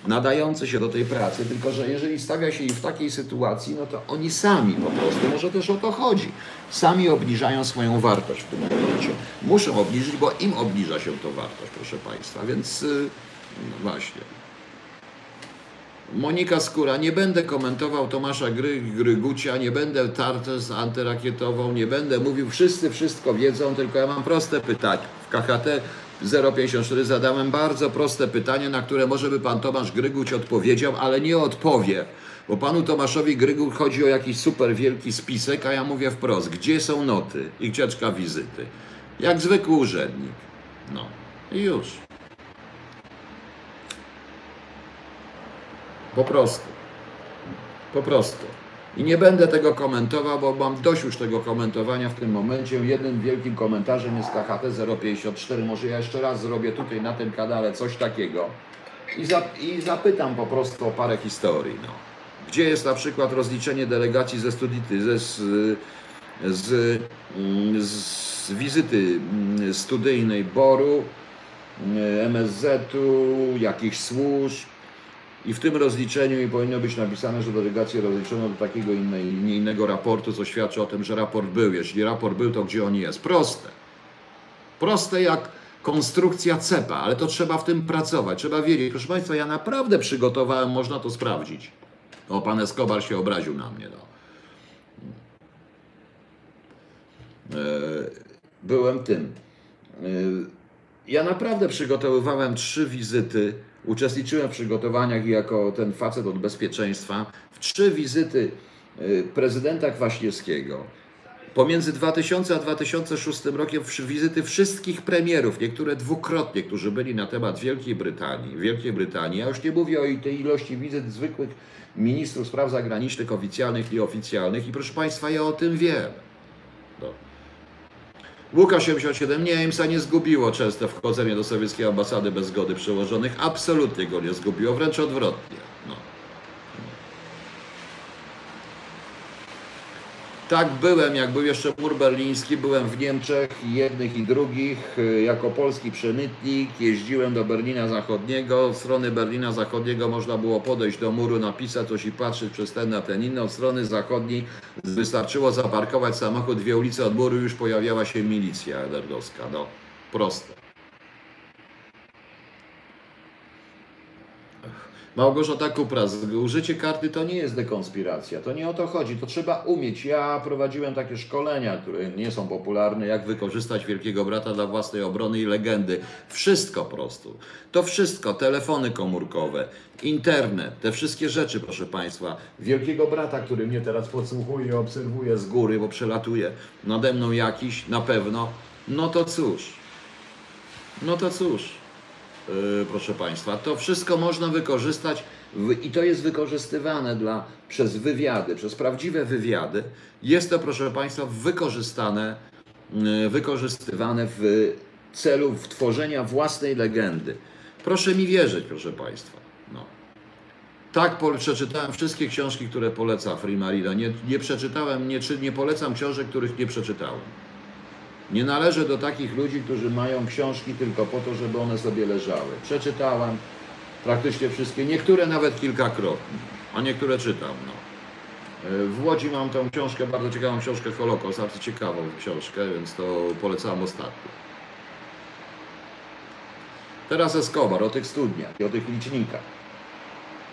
nadający się do tej pracy, tylko że jeżeli stawia się ich w takiej sytuacji, no to oni sami po prostu, może też o to chodzi, sami obniżają swoją wartość w tym momencie. Muszą obniżyć, bo im obniża się to wartość, proszę Państwa, więc yy, właśnie. Monika Skóra, nie będę komentował Tomasza Gry, Grygucia, nie będę tarczę z antyrakietową, nie będę mówił, wszyscy wszystko wiedzą, tylko ja mam proste pytanie. W KHT 054 zadałem bardzo proste pytanie, na które może by pan Tomasz Gryguć odpowiedział, ale nie odpowie. Bo panu Tomaszowi Grygu chodzi o jakiś super wielki spisek, a ja mówię wprost, gdzie są noty i cieczka wizyty. Jak zwykły urzędnik. No i już. Po prostu. Po prostu. I nie będę tego komentował, bo mam dość już tego komentowania w tym momencie. Jednym wielkim komentarzem jest KHT 054. Może ja jeszcze raz zrobię tutaj na tym kanale coś takiego i, za, i zapytam po prostu o parę historii. No. Gdzie jest na przykład rozliczenie delegacji ze studity, ze, z, z, mm, z wizyty mm, studyjnej BOR-u, mm, MSZ-u, jakichś służb, i w tym rozliczeniu powinno być napisane, że delegację rozliczono do takiego innej, innego raportu, co świadczy o tym, że raport był. Jeśli raport był, to gdzie on jest? Proste. Proste jak konstrukcja cepa, ale to trzeba w tym pracować, trzeba wiedzieć. Proszę Państwa, ja naprawdę przygotowałem, można to sprawdzić. O, pan Escobar się obraził na mnie. No. E, byłem tym. E, ja naprawdę przygotowywałem trzy wizyty Uczestniczyłem w przygotowaniach jako ten facet od bezpieczeństwa w trzy wizyty y, prezydenta Kwaśniewskiego. Pomiędzy 2000 a 2006 rokiem wizyty wszystkich premierów, niektóre dwukrotnie, którzy byli na temat Wielkiej Brytanii. Wielkiej Brytanii. Ja już nie mówię o tej ilości wizyt zwykłych ministrów spraw zagranicznych, oficjalnych i oficjalnych. I proszę Państwa, ja o tym wiem. Łukasz 87 Niemca nie zgubiło często wchodzenie do sowieckiej ambasady bez zgody przełożonych. Absolutnie go nie zgubiło, wręcz odwrotnie. No. Tak byłem, jak był jeszcze mur berliński, byłem w Niemczech, jednych i drugich, jako polski przemytnik, jeździłem do Berlina Zachodniego, od strony Berlina Zachodniego można było podejść do muru, napisać coś i patrzeć przez ten na ten inny, od strony zachodniej wystarczyło zaparkować samochód. Dwie ulice od muru, już pojawiała się milicja erdowska, no, proste. Małgorzata Kupras, użycie karty to nie jest dekonspiracja, to nie o to chodzi, to trzeba umieć. Ja prowadziłem takie szkolenia, które nie są popularne, jak wykorzystać Wielkiego Brata dla własnej obrony i legendy. Wszystko po prostu. To wszystko, telefony komórkowe, internet, te wszystkie rzeczy, proszę Państwa. Wielkiego Brata, który mnie teraz podsłuchuje, obserwuje z góry, bo przelatuje nade mną jakiś, na pewno. No to cóż, no to cóż. Yy, proszę Państwa. To wszystko można wykorzystać w, i to jest wykorzystywane dla, przez wywiady, przez prawdziwe wywiady. Jest to, proszę Państwa, wykorzystane, yy, wykorzystywane w celu tworzenia własnej legendy. Proszę mi wierzyć, proszę Państwa. No. Tak, przeczytałem wszystkie książki, które poleca Frimarida. Nie, nie przeczytałem, nie, nie polecam książek, których nie przeczytałem. Nie należę do takich ludzi, którzy mają książki tylko po to, żeby one sobie leżały. Przeczytałem praktycznie wszystkie, niektóre nawet kilkakrotnie, a niektóre czytam. No. W Łodzi mam tą książkę, bardzo ciekawą książkę Holokaust, bardzo ciekawą książkę, więc to polecam ostatnio. Teraz Escobar o tych studniach i o tych licznikach.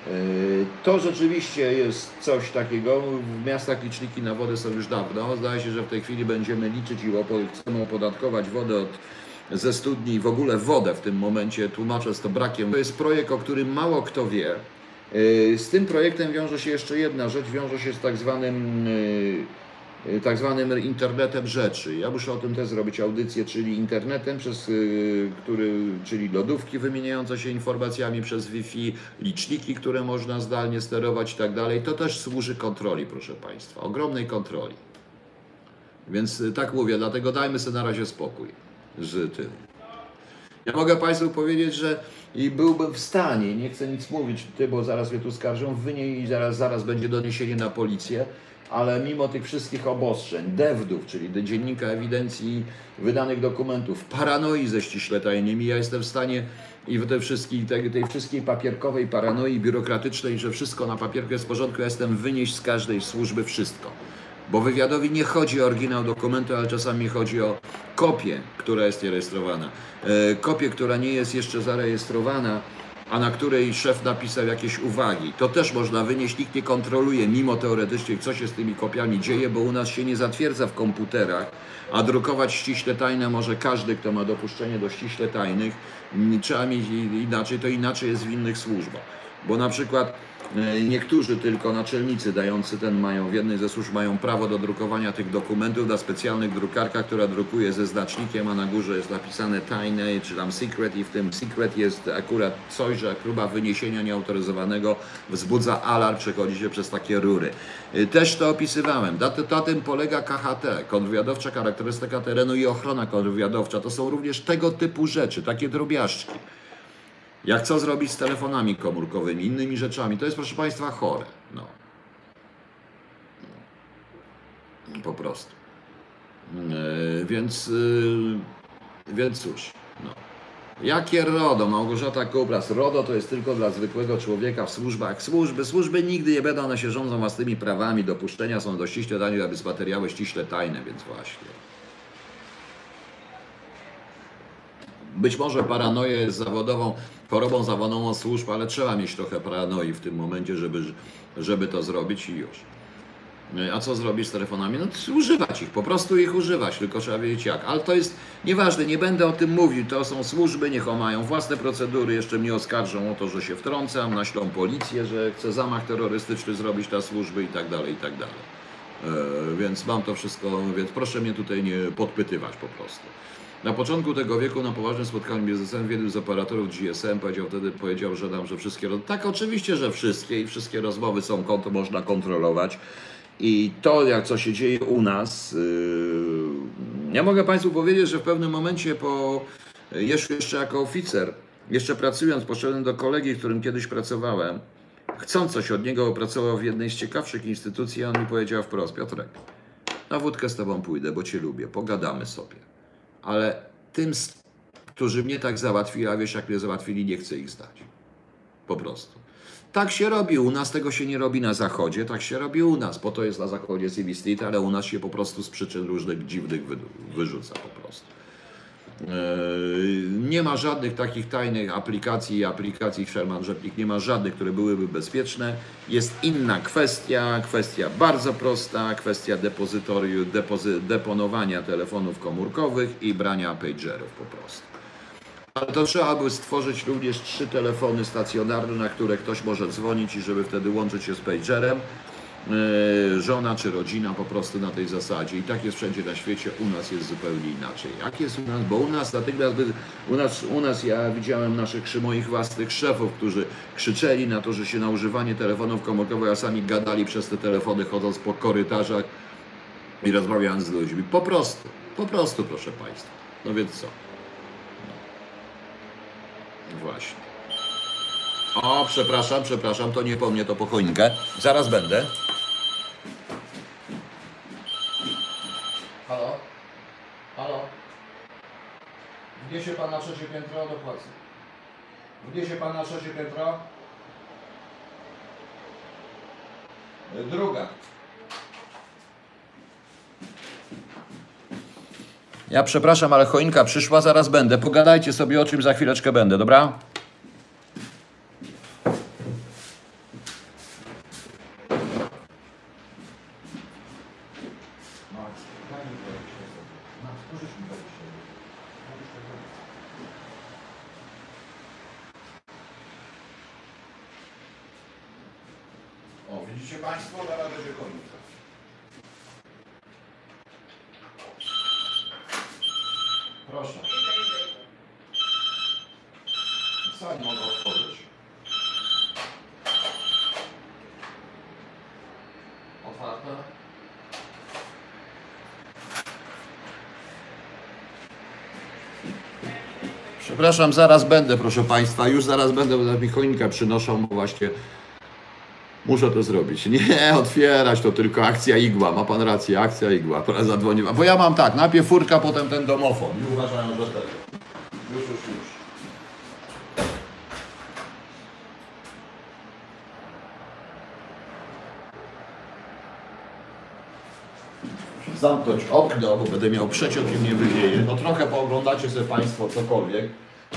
Yy, to rzeczywiście jest coś takiego. W miastach liczniki na wodę są już dawno. Zdaje się, że w tej chwili będziemy liczyć i chcemy opodatkować wodę od, ze studni w ogóle wodę w tym momencie. Tłumaczę z to brakiem. To jest projekt, o którym mało kto wie. Yy, z tym projektem wiąże się jeszcze jedna rzecz, wiąże się z tak zwanym Y, tak zwanym internetem rzeczy. Ja muszę o tym też zrobić audycję, czyli internetem, przez y, który, czyli lodówki wymieniające się informacjami przez Wi-Fi, liczniki, które można zdalnie sterować i tak dalej. To też służy kontroli, proszę Państwa, ogromnej kontroli. Więc y, tak mówię, dlatego dajmy sobie na razie spokój z tym. Ja mogę Państwu powiedzieć, że i byłbym w stanie, nie chcę nic mówić, ty, bo zaraz mnie tu skarżą, wynie i zaraz, zaraz będzie doniesienie na policję, ale mimo tych wszystkich obostrzeń, DEWDów, czyli Dziennika Ewidencji Wydanych Dokumentów, paranoi ze ściśle tajnymi, ja jestem w stanie i tej wszystkiej, tej, tej wszystkiej papierkowej paranoi biurokratycznej, że wszystko na papierku jest w porządku, ja jestem wynieść z każdej służby wszystko. Bo wywiadowi nie chodzi o oryginał dokumentu, ale czasami chodzi o kopię, która jest nierejestrowana. E, kopię, która nie jest jeszcze zarejestrowana, a na której szef napisał jakieś uwagi. To też można wynieść, nikt nie kontroluje, mimo teoretycznie, co się z tymi kopiami dzieje, bo u nas się nie zatwierdza w komputerach, a drukować ściśle tajne może każdy, kto ma dopuszczenie do ściśle tajnych. Trzeba mieć inaczej, to inaczej jest w innych służbach. Bo na przykład niektórzy tylko naczelnicy dający ten mają, w jednej ze służb mają prawo do drukowania tych dokumentów na specjalnych drukarkach, która drukuje ze znacznikiem, a na górze jest napisane tajne, czy tam secret i w tym secret jest akurat coś, że próba wyniesienia nieautoryzowanego wzbudza alarm, przechodzi się przez takie rury. E, też to opisywałem. Na tym polega KHT, kontrwywiadowcza charakterystyka terenu i ochrona kontrwywiadowcza. To są również tego typu rzeczy, takie drobiażdżki. Jak co zrobić z telefonami komórkowymi, innymi rzeczami. To jest, proszę Państwa, chore. No. no. Po prostu. Yy, więc, yy, więc cóż. No. Jakie RODO? Małgorzata Kupras. RODO to jest tylko dla zwykłego człowieka w służbach. Służby, służby nigdy nie będą, one się rządzą własnymi prawami. Dopuszczenia są do ściśle tajne, aby materiały ściśle tajne, więc właśnie. Być może paranoja jest zawodową, chorobą zawodową służb, ale trzeba mieć trochę paranoi w tym momencie, żeby, żeby to zrobić i już. A co zrobić z telefonami? No używać ich, po prostu ich używać, tylko trzeba wiedzieć jak. Ale to jest nieważne, nie będę o tym mówił, to są służby, niech mają własne procedury, jeszcze mnie oskarżą o to, że się wtrącam, naślą policję, że chcę zamach terrorystyczny zrobić na służby i tak dalej, i tak dalej. E, więc mam to wszystko, więc proszę mnie tutaj nie podpytywać po prostu. Na początku tego wieku na poważnym spotkaniu biznesowym jeden z operatorów GSM powiedział wtedy, powiedział, że nam, że wszystkie, tak oczywiście, że wszystkie i wszystkie rozmowy są, to można kontrolować. I to, jak co się dzieje u nas, yy, ja mogę Państwu powiedzieć, że w pewnym momencie po, jeszcze, jako oficer, jeszcze pracując, poszedłem do kolegi, w którym kiedyś pracowałem, chcąc coś od niego, pracował w jednej z ciekawszych instytucji, a on mi powiedział wprost, Piotrek, na wódkę z Tobą pójdę, bo Cię lubię, pogadamy sobie ale tym, którzy mnie tak załatwili, a wiesz, jak mnie załatwili, nie chcę ich zdać. Po prostu. Tak się robi u nas, tego się nie robi na zachodzie, tak się robi u nas. Po to jest na zachodzie civil state, ale u nas się po prostu z przyczyn różnych dziwnych wyrzuca po prostu. Yy, nie ma żadnych takich tajnych aplikacji, aplikacji Sherman Rzeplik, nie ma żadnych, które byłyby bezpieczne. Jest inna kwestia, kwestia bardzo prosta, kwestia depozytorium, depozy, deponowania telefonów komórkowych i brania pagerów po prostu. Ale to trzeba by stworzyć również trzy telefony stacjonarne, na które ktoś może dzwonić i żeby wtedy łączyć się z pagerem. E, żona czy rodzina po prostu na tej zasadzie. I tak jest wszędzie na świecie, u nas jest zupełnie inaczej. Jak jest u nas? Bo u nas natychmiast, u nas, u nas ja widziałem naszych moich własnych szefów, którzy krzyczeli na to, że się na używanie telefonów komórkowych, a sami gadali przez te telefony chodząc po korytarzach i rozmawiając z ludźmi. Po prostu, po prostu proszę Państwa. No więc co? No. Właśnie. O, przepraszam, przepraszam, to nie po mnie, to po choinkę. Zaraz będę. Halo? Halo? Wniesie pan na trzecie piętro? Dopłacę. Wniesie pan na trzecie piętro? Druga. Ja przepraszam, ale choinka przyszła, zaraz będę. Pogadajcie sobie o czym za chwileczkę będę, dobra? Przepraszam, zaraz będę, proszę Państwa, już zaraz będę, bo mi choinkę przynoszą, bo właśnie muszę to zrobić. Nie otwierać, to tylko akcja igła, ma Pan rację, akcja igła, zadzwonię, bo ja mam tak, najpierw furka, potem ten domofon i uważają, że tego. Już, już, już. Zamknąć okno, bo będę miał przeciąg i mnie wywieje. No trochę pooglądacie sobie Państwo cokolwiek.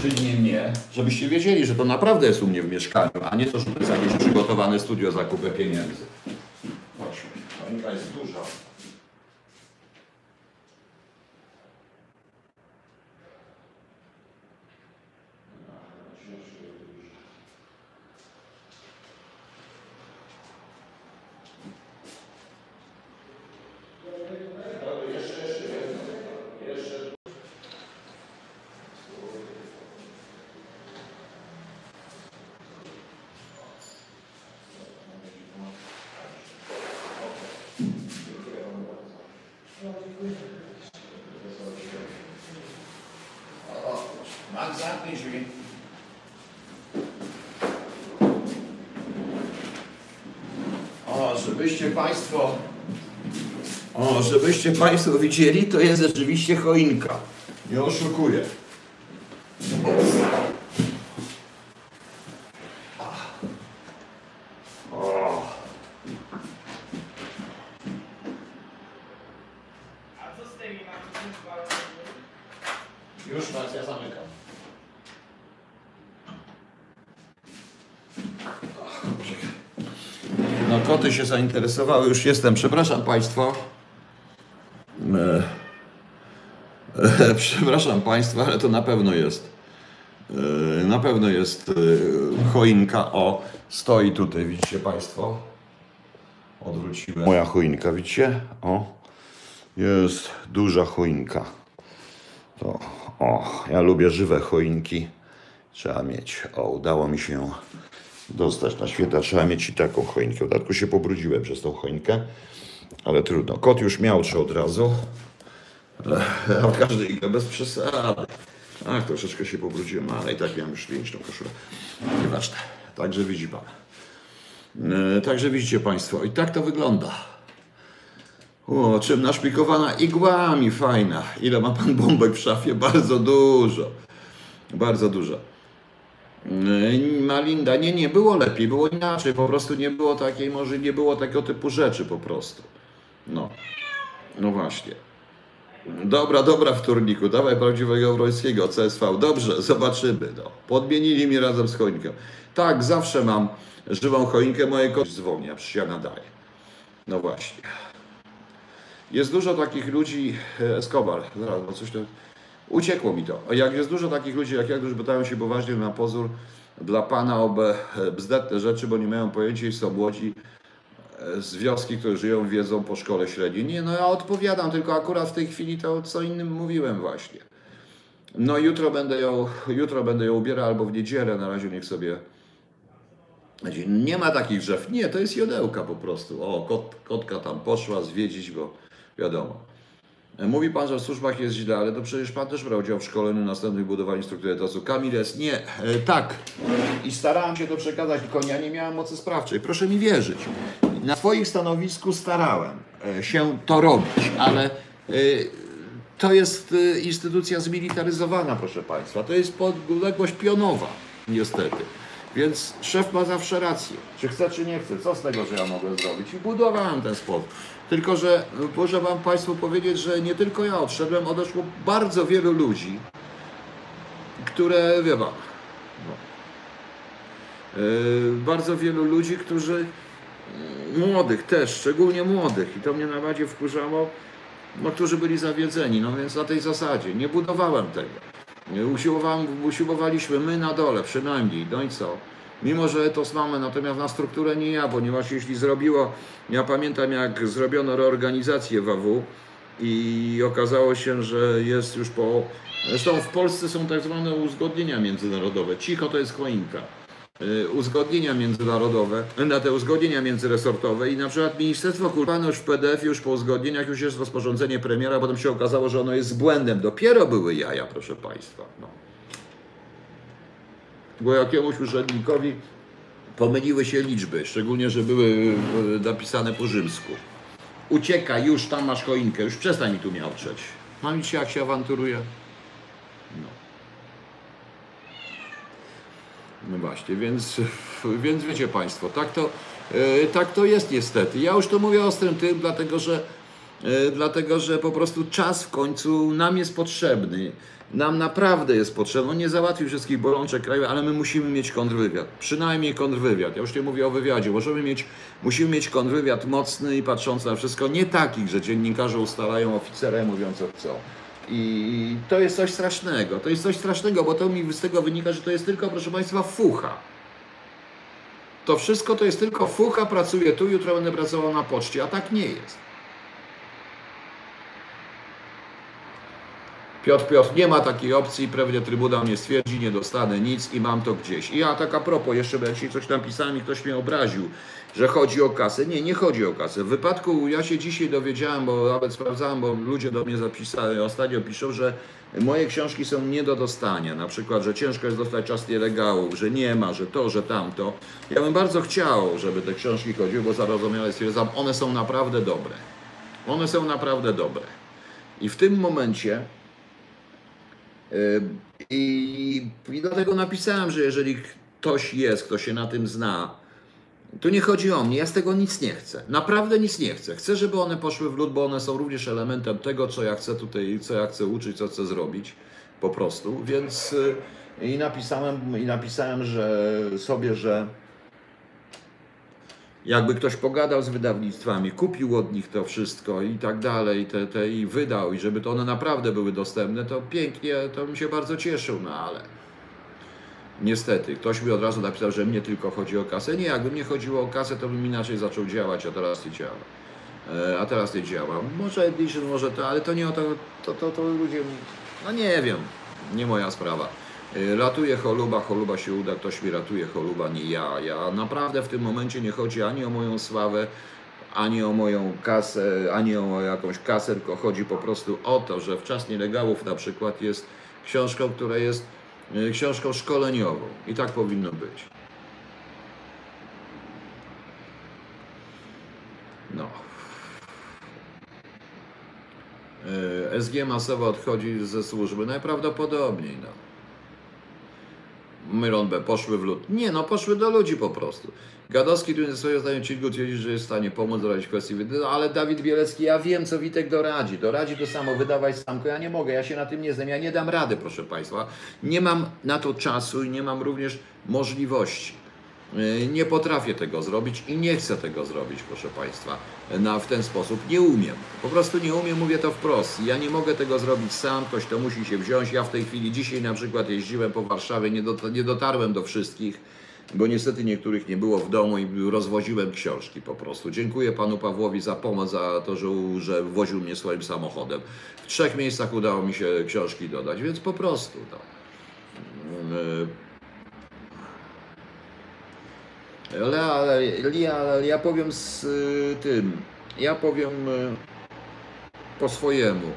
czyli nie mnie, żebyście wiedzieli, że to naprawdę jest u mnie w mieszkaniu, a nie to, że to jest jakieś przygotowane studio za kupę pieniędzy. Chodźmy, choinka jest Państwo, o, żebyście Państwo widzieli, to jest rzeczywiście choinka. Nie oszukuję. O. A co z tymi macie? Już Max, ja zamykam. No koty się zainteresowały, już jestem. Przepraszam Państwa. E, e, przepraszam Państwa, ale to na pewno jest. E, na pewno jest choinka. O, stoi tutaj, widzicie Państwo. Odwróciłem. Moja choinka, widzicie? O, jest duża choinka. To, o, ja lubię żywe choinki. Trzeba mieć. O, udało mi się dostać na święta. Trzeba mieć i taką choinkę. W dodatku się pobrudziłem przez tą choinkę, ale trudno. Kot już miał trzy od razu. Ale *laughs* od każdej bez przesady. Ach, troszeczkę się pobrudziłem, ale i tak miałem już piękną koszulę. Nieważne. Także widzi pan. E, Także widzicie Państwo, i tak to wygląda. O, czym naszpikowana igłami, fajna. Ile ma pan bombek w szafie? Bardzo dużo. Bardzo dużo. Malinda, nie, nie, było lepiej, było inaczej, po prostu nie było takiej, może nie było takiego typu rzeczy po prostu. No, no właśnie. Dobra, dobra w turniku, dawaj prawdziwego Wrońskiego, CSV, dobrze, zobaczymy, no. Podmienili mi razem z choinką. Tak, zawsze mam żywą choinkę, moje kości dzwoni, a przecież ja nadaję. No właśnie. Jest dużo takich ludzi, e, Escobar, zaraz, bo coś to... Uciekło mi to. Jak jest dużo takich ludzi jak ja, którzy pytają się poważnie na pozór dla Pana o bzdetne rzeczy, bo nie mają pojęcia i są młodzi e, z wioski, którzy żyją, wiedzą po szkole średniej. Nie, no ja odpowiadam, tylko akurat w tej chwili to co innym mówiłem właśnie. No jutro będę ją, jutro będę ją ubierał albo w niedzielę, na razie niech sobie Nie ma takich drzew. Nie, to jest jodełka po prostu. O, kot, kotka tam poszła zwiedzić, bo wiadomo. E, Mówi pan, że w służbach jest źle, ale to przecież pan też brał udział w szkoleniu następnym budowaniu struktury etasu. Kamil jest, nie, e, tak. I starałem się to przekazać, tylko ja nie miałem mocy sprawczej. Proszę mi wierzyć. Na swoim stanowisku starałem e, się to robić, ale e, to jest instytucja zmilitaryzowana, proszę państwa. To jest podległość pionowa, niestety. Więc szef ma zawsze rację. Czy chce, czy nie chce. Co z tego, że ja mogę zrobić? I budowałem ten sport. Tylko, że muszę Wam Państwu powiedzieć, że nie tylko ja odszedłem, odeszło bardzo wielu ludzi, które, wie Pan, no, Yy, bardzo wielu ludzi, którzy yy, młodych też, szczególnie młodych i to mnie najbardziej wkurzało, no, którzy byli zawiedzeni, no więc na tej zasadzie nie budowałem tego. Nie, Usiłowałem, usiłowaliśmy my na dole przynajmniej, no i co? Mimo, że etos mamy, natomiast na strukturę nie ja, ponieważ jeśli zrobiło, ja pamiętam jak zrobiono reorganizację WW i okazało się, że jest już po, zresztą w Polsce są tak zwane uzgodnienia międzynarodowe, cicho to jest choinka y, uzgodnienia międzynarodowe, na te uzgodnienia międzyresortowe i na przykład Ministerstwo Kultury już w PDF już po uzgodnieniach już jest rozporządzenie premiera, potem się okazało, że ono jest błędem. Dopiero były jaja, proszę Państwa. No. Bo jakiemuś urzędnikowi pomyliły się liczby, szczególnie, że były y, napisane po rzymsku. Uciekaj, już tam masz choinkę, już przestań mi tu miałczeć. Mam się jak się awanturuje. No. No właśnie, więc, więc wiecie Państwo, tak to, e, tak to jest niestety. Ja już to mówię ostrym tym, dlatego że E, dlatego że po prostu czas w końcu nam jest potrzebny. Nam naprawdę jest potrzebny. On nie załatwi wszystkich bolączek kraju, ale my musimy mieć kontrwywiad. Przynajmniej kontrwywiad. Ja już nie mówię o wywiadzie. Możemy mieć, musimy mieć kontrwywiad mocny i patrzący na wszystko. Nie takich, że dziennikarze ustalają oficerę mówiąc co chcą. I to jest coś strasznego. To jest coś strasznego, bo to mi z tego wynika, że to jest tylko, proszę Państwa, fucha. To wszystko to jest tylko fucha, pracuję tu, jutro będę pracował na poczcie, a tak nie jest. Piotr, Piotr, nie ma takiej opcji, pewnie Trybunał nie stwierdzi, nie dostanę nic i mam to gdzieś. I ja tak a propos, jeszcze dzisiaj coś napisałem i ktoś mnie obraził, że chodzi o kasę. Nie, nie chodzi o kasę. W wypadku, ja się dzisiaj dowiedziałem, bo nawet sprawdzałem, bo ludzie do mnie zapisali, ostatnio piszą, że moje książki są nie do dostania. Na przykład, że ciężko jest dostać czas regałów, że nie ma, że to, że tamto. Ja bym bardzo chciał, żeby te książki chodziły, bo zarozumiale stwierdzam, one są naprawdę dobre. One są naprawdę dobre. I w tym momencie i, I dlatego napisałem, że jeżeli ktoś jest, kto się na tym zna, to nie chodzi o mnie, ja z tego nic nie chcę. Naprawdę nic nie chcę. Chcę, żeby one poszły w lud, bo one są również elementem tego, co ja chcę tutaj, co ja chcę uczyć, co chcę zrobić. Po prostu. Więc y, i napisałem, i napisałem że sobie, że jakby ktoś pogadał z wydawnictwami, kupił od nich to wszystko i tak dalej, te, te i wydał, i żeby to one naprawdę były dostępne, to pięknie, to bym się bardzo cieszył, no ale niestety, ktoś mi od razu napisał, że mnie tylko chodzi o kasę. Nie, jakby mnie chodziło o kasę, to bym inaczej zaczął działać, a teraz nie działa. E, a teraz nie działa. Może Edition, może to, ale to nie o to, to, to, to ludzie, no nie wiem, nie moja sprawa. Y, ratuje choluba, choluba się uda, ktoś mi ratuje choluba, nie ja. Ja naprawdę w tym momencie nie chodzi ani o moją sławę, ani o moją kasę, ani o jakąś kasę, tylko chodzi po prostu o to, że w czas nielegalów na przykład jest książką, która jest y, książką szkoleniową i tak powinno być. No. Y, SG masowo odchodzi ze służby, najprawdopodobniej, no. Myron B. poszły w lód. Nie, no poszły do ludzi po prostu. Gadowski tu nie swoje zdaniem Cilgu twierdzi, że jest w stanie pomóc doradzić kwestii. No, ale Dawid Bielecki, ja wiem, co Witek doradzi. Doradzi to samo, wydawać samko. Ja nie mogę, ja się na tym nie znam, ja nie dam rady, proszę Państwa. Nie mam na to czasu i nie mam również możliwości. Y, nie potrafię tego zrobić i nie chcę tego zrobić, proszę Państwa, na, w ten sposób. Nie umiem. Po prostu nie umiem, mówię to wprost. Ja nie mogę tego zrobić sam, ktoś to musi się wziąć. Ja w tej chwili, dzisiaj na przykład jeździłem po Warszawie, nie, nie dotarłem do wszystkich, bo niestety niektórych nie było w domu i rozwoziłem książki po prostu. Dziękuję Panu Pawłowi za pomoc, za to, że, że woził mnie swoim samochodem. W trzech miejscach udało mi się książki dodać, więc po prostu. No. Ale, ale, ale ja powiem z y, tym, ja powiem y, po swojemu.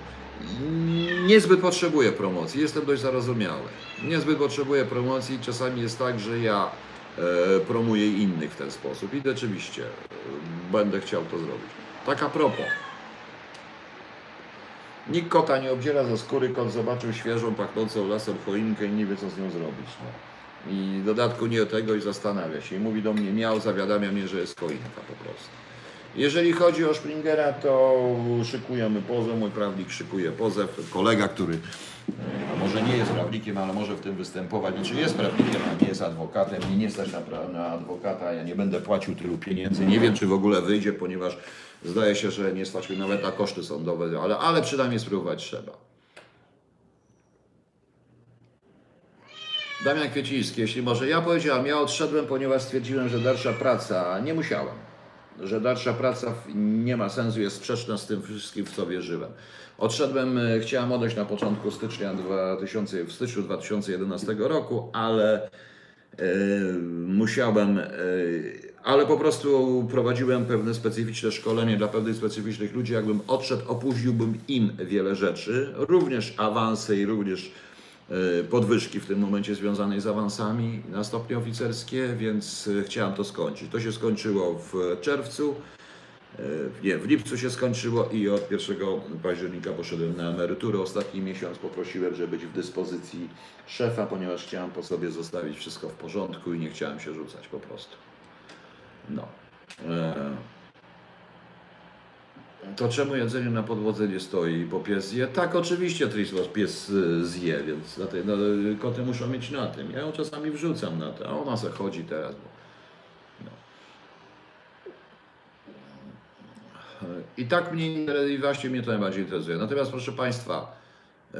Niezbyt potrzebuję promocji, jestem dość zarozumiały. Niezbyt potrzebuję promocji, czasami jest tak, że ja e, promuję innych w ten sposób i rzeczywiście e, będę chciał to zrobić. Tak a propos. Nikt kota nie obdziela za skóry, kot zobaczył świeżą, pachnącą lasem choinkę i nie wie co z nią zrobić. No. I w dodatku nie o tego i zastanawia się. I mówi do mnie, miał, zawiadamia mnie, że jest choinka po prostu. Jeżeli chodzi o Springera, to szykujemy pozew, mój prawnik szykuje pozew. Kolega, który a może nie jest prawnikiem, ale może w tym występować. Znaczy jest prawnikiem, a nie jest adwokatem. Mnie nie stać na, na adwokata, ja nie będę płacił tylu pieniędzy. Nie wiem, czy w ogóle wyjdzie, ponieważ zdaje się, że nie stać mnie nawet na koszty sądowe, ale, ale przynajmniej spróbować trzeba. Damian Kwieciński, jeśli może ja powiedziałem, ja odszedłem, ponieważ stwierdziłem, że dalsza praca, nie musiałem, że dalsza praca nie ma sensu, jest sprzeczna z tym wszystkim, w co wierzyłem. Odszedłem, e, chciałem odejść na początku stycznia 2000, w styczniu 2011 roku, ale yy, musiałem, yy, ale po prostu prowadziłem pewne specyficzne szkolenie dla pewnych specyficznych ludzi. Jakbym odszedł, opóźniłbym im wiele rzeczy, również awanse i również podwyżki w tym momencie związanej z awansami na stopnie oficerskie, więc e, chciałem to skończyć. To się skończyło w czerwcu, e, nie, w lipcu się skończyło i od 1 października poszedłem na emeryturę. Ostatni miesiąc poprosiłem, żeby być w dyspozycji szefa, ponieważ chciałem po sobie zostawić wszystko w porządku i nie chciałem się rzucać po prostu. No. To czemu jedzenie na podłodze nie stoi, bo pies zje? Tak, oczywiście Trislos pies y, zje, więc dlatego, no, koty muszą mieć na tym. Ja ją czasami wrzucam na to, a ona se chodzi teraz. Bo, no. I tak mnie i właśnie mnie to najbardziej interesuje. Natomiast proszę Państwa, y,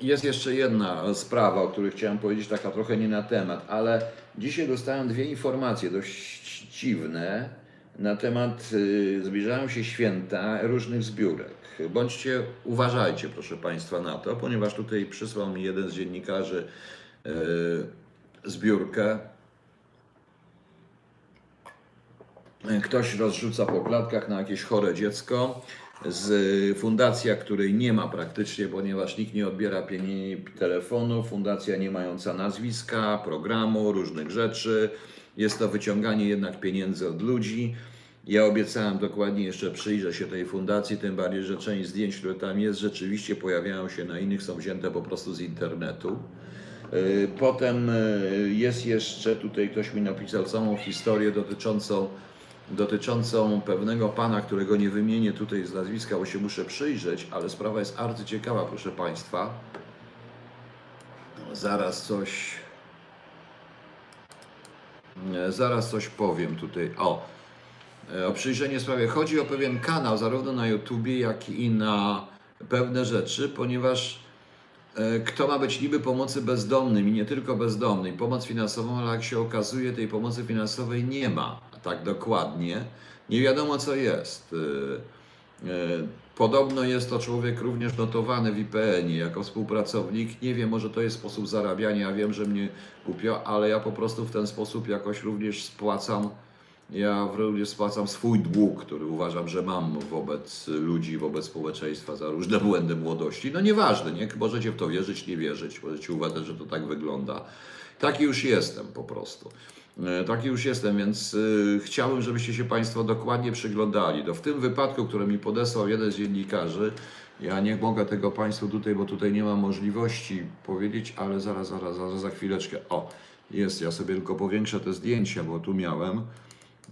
jest jeszcze jedna sprawa, o której chciałem powiedzieć, taka trochę nie na temat, ale dzisiaj dostałem dwie informacje dość dziwne na temat, y, zbliżają się święta różnych zbiórek. Bądźcie, uważajcie proszę Państwa na to, ponieważ tutaj przysłał mi jeden z dziennikarzy y, zbiórkę. Ktoś rozrzuca po klatkach na jakieś chore dziecko z fundacja, której nie ma praktycznie, ponieważ nikt nie odbiera pieniędzy telefonu, fundacja nie mająca nazwiska, programu, różnych rzeczy. Jest to wyciąganie jednak pieniędzy od ludzi. Ja obiecałem dokładnie jeszcze przyjrzę się tej fundacji, tym bardziej, że część zdjęć, które tam jest, rzeczywiście pojawiają się na innych, są wzięte po prostu z internetu. Yy, Potem yy, jest jeszcze, tutaj ktoś mi napisał całą historię dotyczącą, dotyczącą pewnego pana, którego nie wymienię tutaj z nazwiska, bo się muszę przyjrzeć, ale sprawa jest arcyciekawa, proszę Państwa. Zaraz coś, zaraz coś powiem tutaj. O, e, o przyjrzenie sprawie. Chodzi o pewien kanał, zarówno na YouTubie, jak i na pewne rzeczy, ponieważ e, kto ma być niby pomocy bezdomnym i nie tylko bezdomnym, pomoc finansową, ale jak się okazuje, tej pomocy finansowej nie ma tak dokładnie. Nie wiadomo co jest. Podobno jest to człowiek również notowany w IPN-ie jako współpracownik. Nie wiem, może to jest sposób zarabiania. Ja wiem, że mnie głupio, ale ja po prostu w ten sposób jakoś również spłacam. Ja również spłacam swój dług, który uważam, że mam wobec ludzi, wobec społeczeństwa za różne błędy młodości. No nieważne, nie? Możecie w to wierzyć, nie wierzyć. Możecie uważać, że to tak wygląda. Taki już jestem po prostu. E, Taki już jestem, więc y, chciałbym, żebyście się Państwo dokładnie przyglądali. To w tym wypadku, który mi podesłał jeden z dziennikarzy, ja nie mogę tego Państwu tutaj, bo tutaj nie mam możliwości powiedzieć, ale zaraz, zaraz, zaraz, za chwileczkę. O, jest, ja sobie tylko powiększę te zdjęcia, bo tu miałem.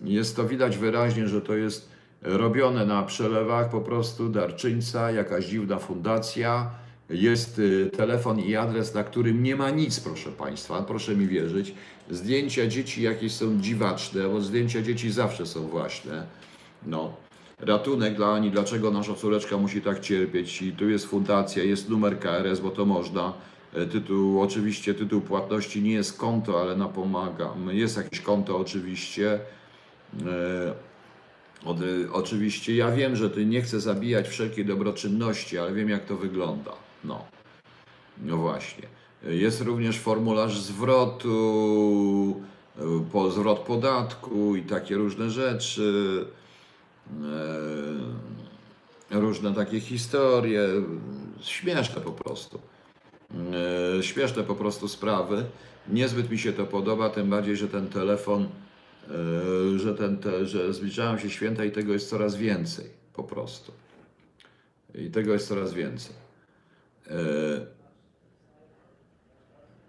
Jest to widać wyraźnie, że to jest robione na przelewach po prostu darczyńca, jakaś dziwna fundacja. Jest y, telefon i adres, na którym nie ma nic, proszę Państwa, proszę mi wierzyć. Zdjęcia dzieci jakieś są dziwaczne, bo zdjęcia dzieci zawsze są właśnie. No. Ratunek dla Ani, dlaczego nasza córeczka musi tak cierpieć? I tu jest fundacja, jest numer KRS, bo to można. E, Tytuł, oczywiście tytuł płatności nie jest konto, ale napomagam. Jest jakieś konto oczywiście. E, od, oczywiście ja wiem, że ty nie chcę zabijać wszelkiej dobroczynności, ale wiem jak to wygląda. No. No właśnie. Jest również formularz zwrotu, po, zwrot podatku i takie różne rzeczy. E, różne takie historie. Śmieszne po prostu. E, śmieszne po prostu sprawy. Niezbyt mi się to podoba, tym bardziej, że ten telefon, e, że, ten, te, że zbliżają się święta i tego jest coraz więcej po prostu. I tego jest coraz więcej. E,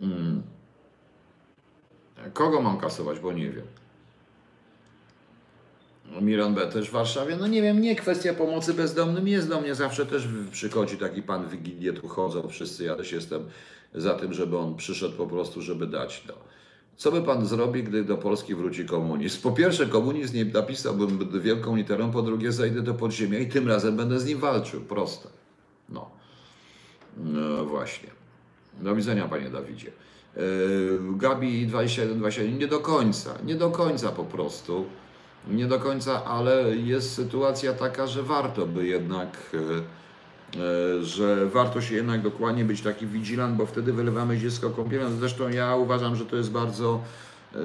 mm. Kogo mam kasować, bo nie wiem. Miron B też w Warszawie. No nie wiem, nie kwestia pomocy bezdomnym jest do mnie zawsze też przychodzi taki pan Wigilię, tu chodzą wszyscy, ja też jestem za tym, żeby on przyszedł po prostu, żeby dać to. Co by pan zrobi, gdy do Polski wróci komunizm? Po pierwsze, komunizm nie napisałbym wielką literą, po drugie, zajdę do podziemia i tym razem będę z nim walczył. Proste. No. No właśnie. Do widzenia, panie Dawidzie. Yy, Gabi 21-21, nie do końca, nie do końca po prostu. Nie do końca, ale jest sytuacja taka, że warto by jednak, e, e, że warto się jednak dokładnie być taki vigilant, bo wtedy wylewamy dziecko kąpielą. Zresztą ja uważam, że to jest bardzo, e,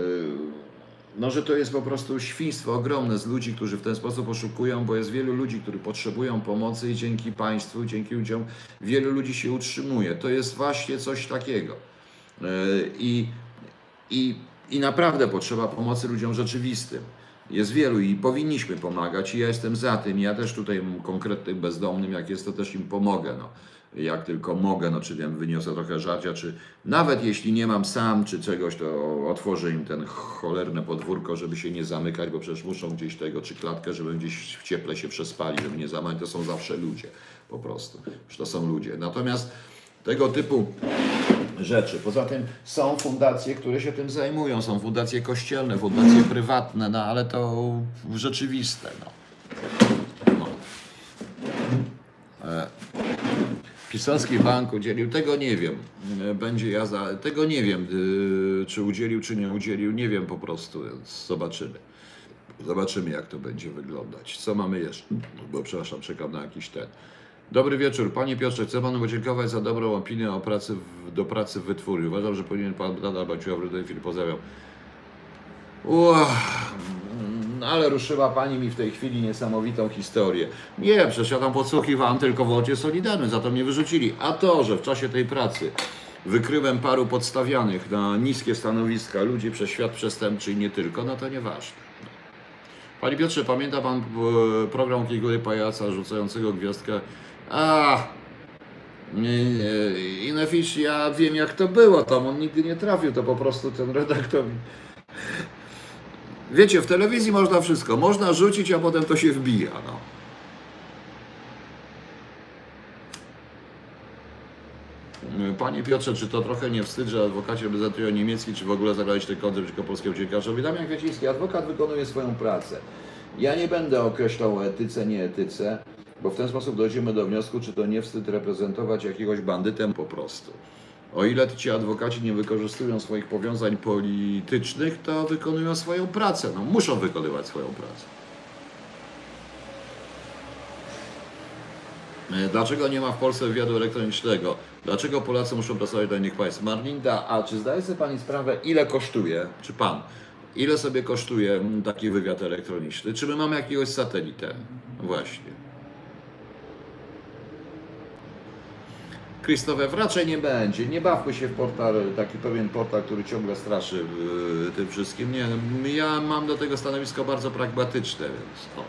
no że to jest po prostu świństwo ogromne z ludzi, którzy w ten sposób oszukują, bo jest wielu ludzi, którzy potrzebują pomocy i dzięki państwu, dzięki ludziom, wielu ludzi się utrzymuje. To jest właśnie coś takiego. E, I, i, I naprawdę potrzeba pomocy ludziom rzeczywistym. Jest wielu i powinniśmy pomagać i ja jestem za tym. Ja też tutaj konkretnym bezdomnym, jak jest, to też im pomogę. No. Jak tylko mogę, no czy wiem, wyniosę trochę żarcia, czy nawet jeśli nie mam sam, czy czegoś, to otworzę im ten cholerne podwórko, żeby się nie zamykać, bo przecież muszą gdzieś tego, czy klatkę, żeby gdzieś w cieple się przespali, żeby nie zamykać, to są zawsze ludzie, po prostu, że to są ludzie. Natomiast tego typu rzeczy. Poza tym są fundacje, które się tym zajmują. Są fundacje kościelne, fundacje prywatne, no ale to rzeczywiste. No. No. E, Pisowski Bank udzielił, tego nie wiem. E, Będzie jazda, tego nie wiem, y, czy udzielił, czy nie udzielił, nie wiem po prostu, więc zobaczymy. Zobaczymy, jak to będzie wyglądać. Co mamy jeszcze? Bo przepraszam, czekam na jakiś ten. Dobry wieczór. Panie Piotrze, chcę panu podziękować za dobrą opinię o pracy w, do pracy w wytwórni. Uważam, że powinien pan nadal Baciuła w chwili. Pozdrawiam. Uch, no ale ruszyła pani mi w tej chwili niesamowitą historię. Nie, przecież ja tam podsłuchiwałem tylko w ocie Solidarny, za to mnie wyrzucili. A to, że w czasie tej pracy wykryłem paru podstawianych na niskie stanowiska ludzi przez świat przestępczy i nie tylko, no to nieważne. Panie Piotrze, pamięta pan e, program Kigury Pajaca rzucającego gwiazdkę? A, Inefisz, ja wiem jak to było, tam on nigdy nie trafił, to po prostu ten redaktor... Wiecie, w telewizji można wszystko, można rzucić, a potem to się wbija, no. Panie Piotrze, czy to trochę nie wstyd, że adwokaci reprezentują niemiecki, czy w ogóle zagrać ten koncert przeciwko polskiemu dziennikarzowi? Damian Kwieciński, adwokat wykonuje swoją pracę. Ja nie będę określał etyce, nie etyce, bo w ten sposób dojdziemy do wniosku, czy to nie wstyd reprezentować jakiegoś bandytem po prostu. O ile ci adwokaci nie wykorzystują swoich powiązań politycznych, to wykonują swoją pracę. No, muszą wykonywać swoją pracę. E, Dlaczego nie ma w Polsce wywiadu elektronicznego? Dlaczego Polacy muszą pracować dla innych państw? Marlinda, a czy zdaje sobie Pani sprawę, ile kosztuje, czy Pan, ile sobie kosztuje taki wywiad elektroniczny? Czy my mamy jakiegoś satelitę? Właśnie. Krzysztof, raczej nie będzie. Nie bawmy się w portal, taki pewien portal, który ciągle straszy yy, tym wszystkim. Nie, ja mam do tego stanowisko bardzo pragmatyczne, więc no.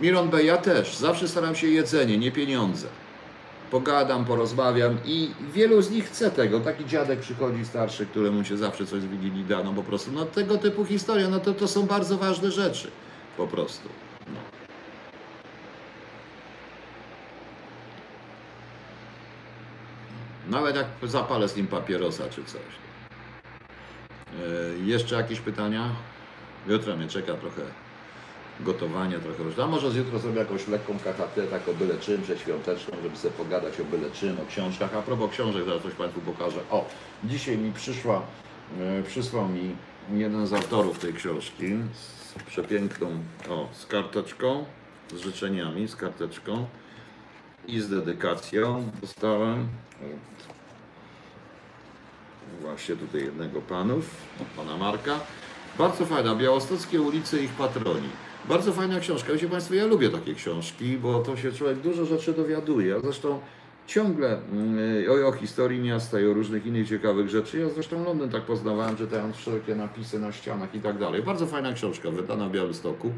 Miron B, ja też. Zawsze staram się jedzenie, nie pieniądze. Pogadam, porozmawiam i wielu z nich chce tego. Taki dziadek przychodzi starszy, któremu się zawsze coś z Wigilii da, no po prostu. No tego typu historia, no to, to są bardzo ważne rzeczy. Po prostu. Nawet jak zapalę z nim papierosa czy coś. E, jeszcze jakieś pytania? Jutro mnie czeka trochę gotowanie, trochę. A może z jutro zrobię jakąś lekką KHT, tak o byle czym, przedświąteczną, żeby sobie pogadać o byle czym, o książkach. A propos książek, zaraz coś Państwu pokażę. O, dzisiaj mi przyszła, e, przysłał mi jeden z autorów tej książki z przepiękną, o, z karteczką, z życzeniami, z karteczką i z dedykacją dostałem od właśnie tutaj jednego panów, pana Marka. Bardzo fajna, Białostockie ulice i ich patroni. Bardzo fajna książka. Wiecie Państwo, ja lubię takie książki, bo to się człowiek dużo rzeczy dowiaduje. Ja zresztą ciągle mm, o, o historii miasta i o różnych innych ciekawych rzeczy. Ja zresztą Londyn tak poznawałem, czytając wszelkie napisy na ścianach i tak dalej. Bardzo fajna książka, wydana w Białymstoku.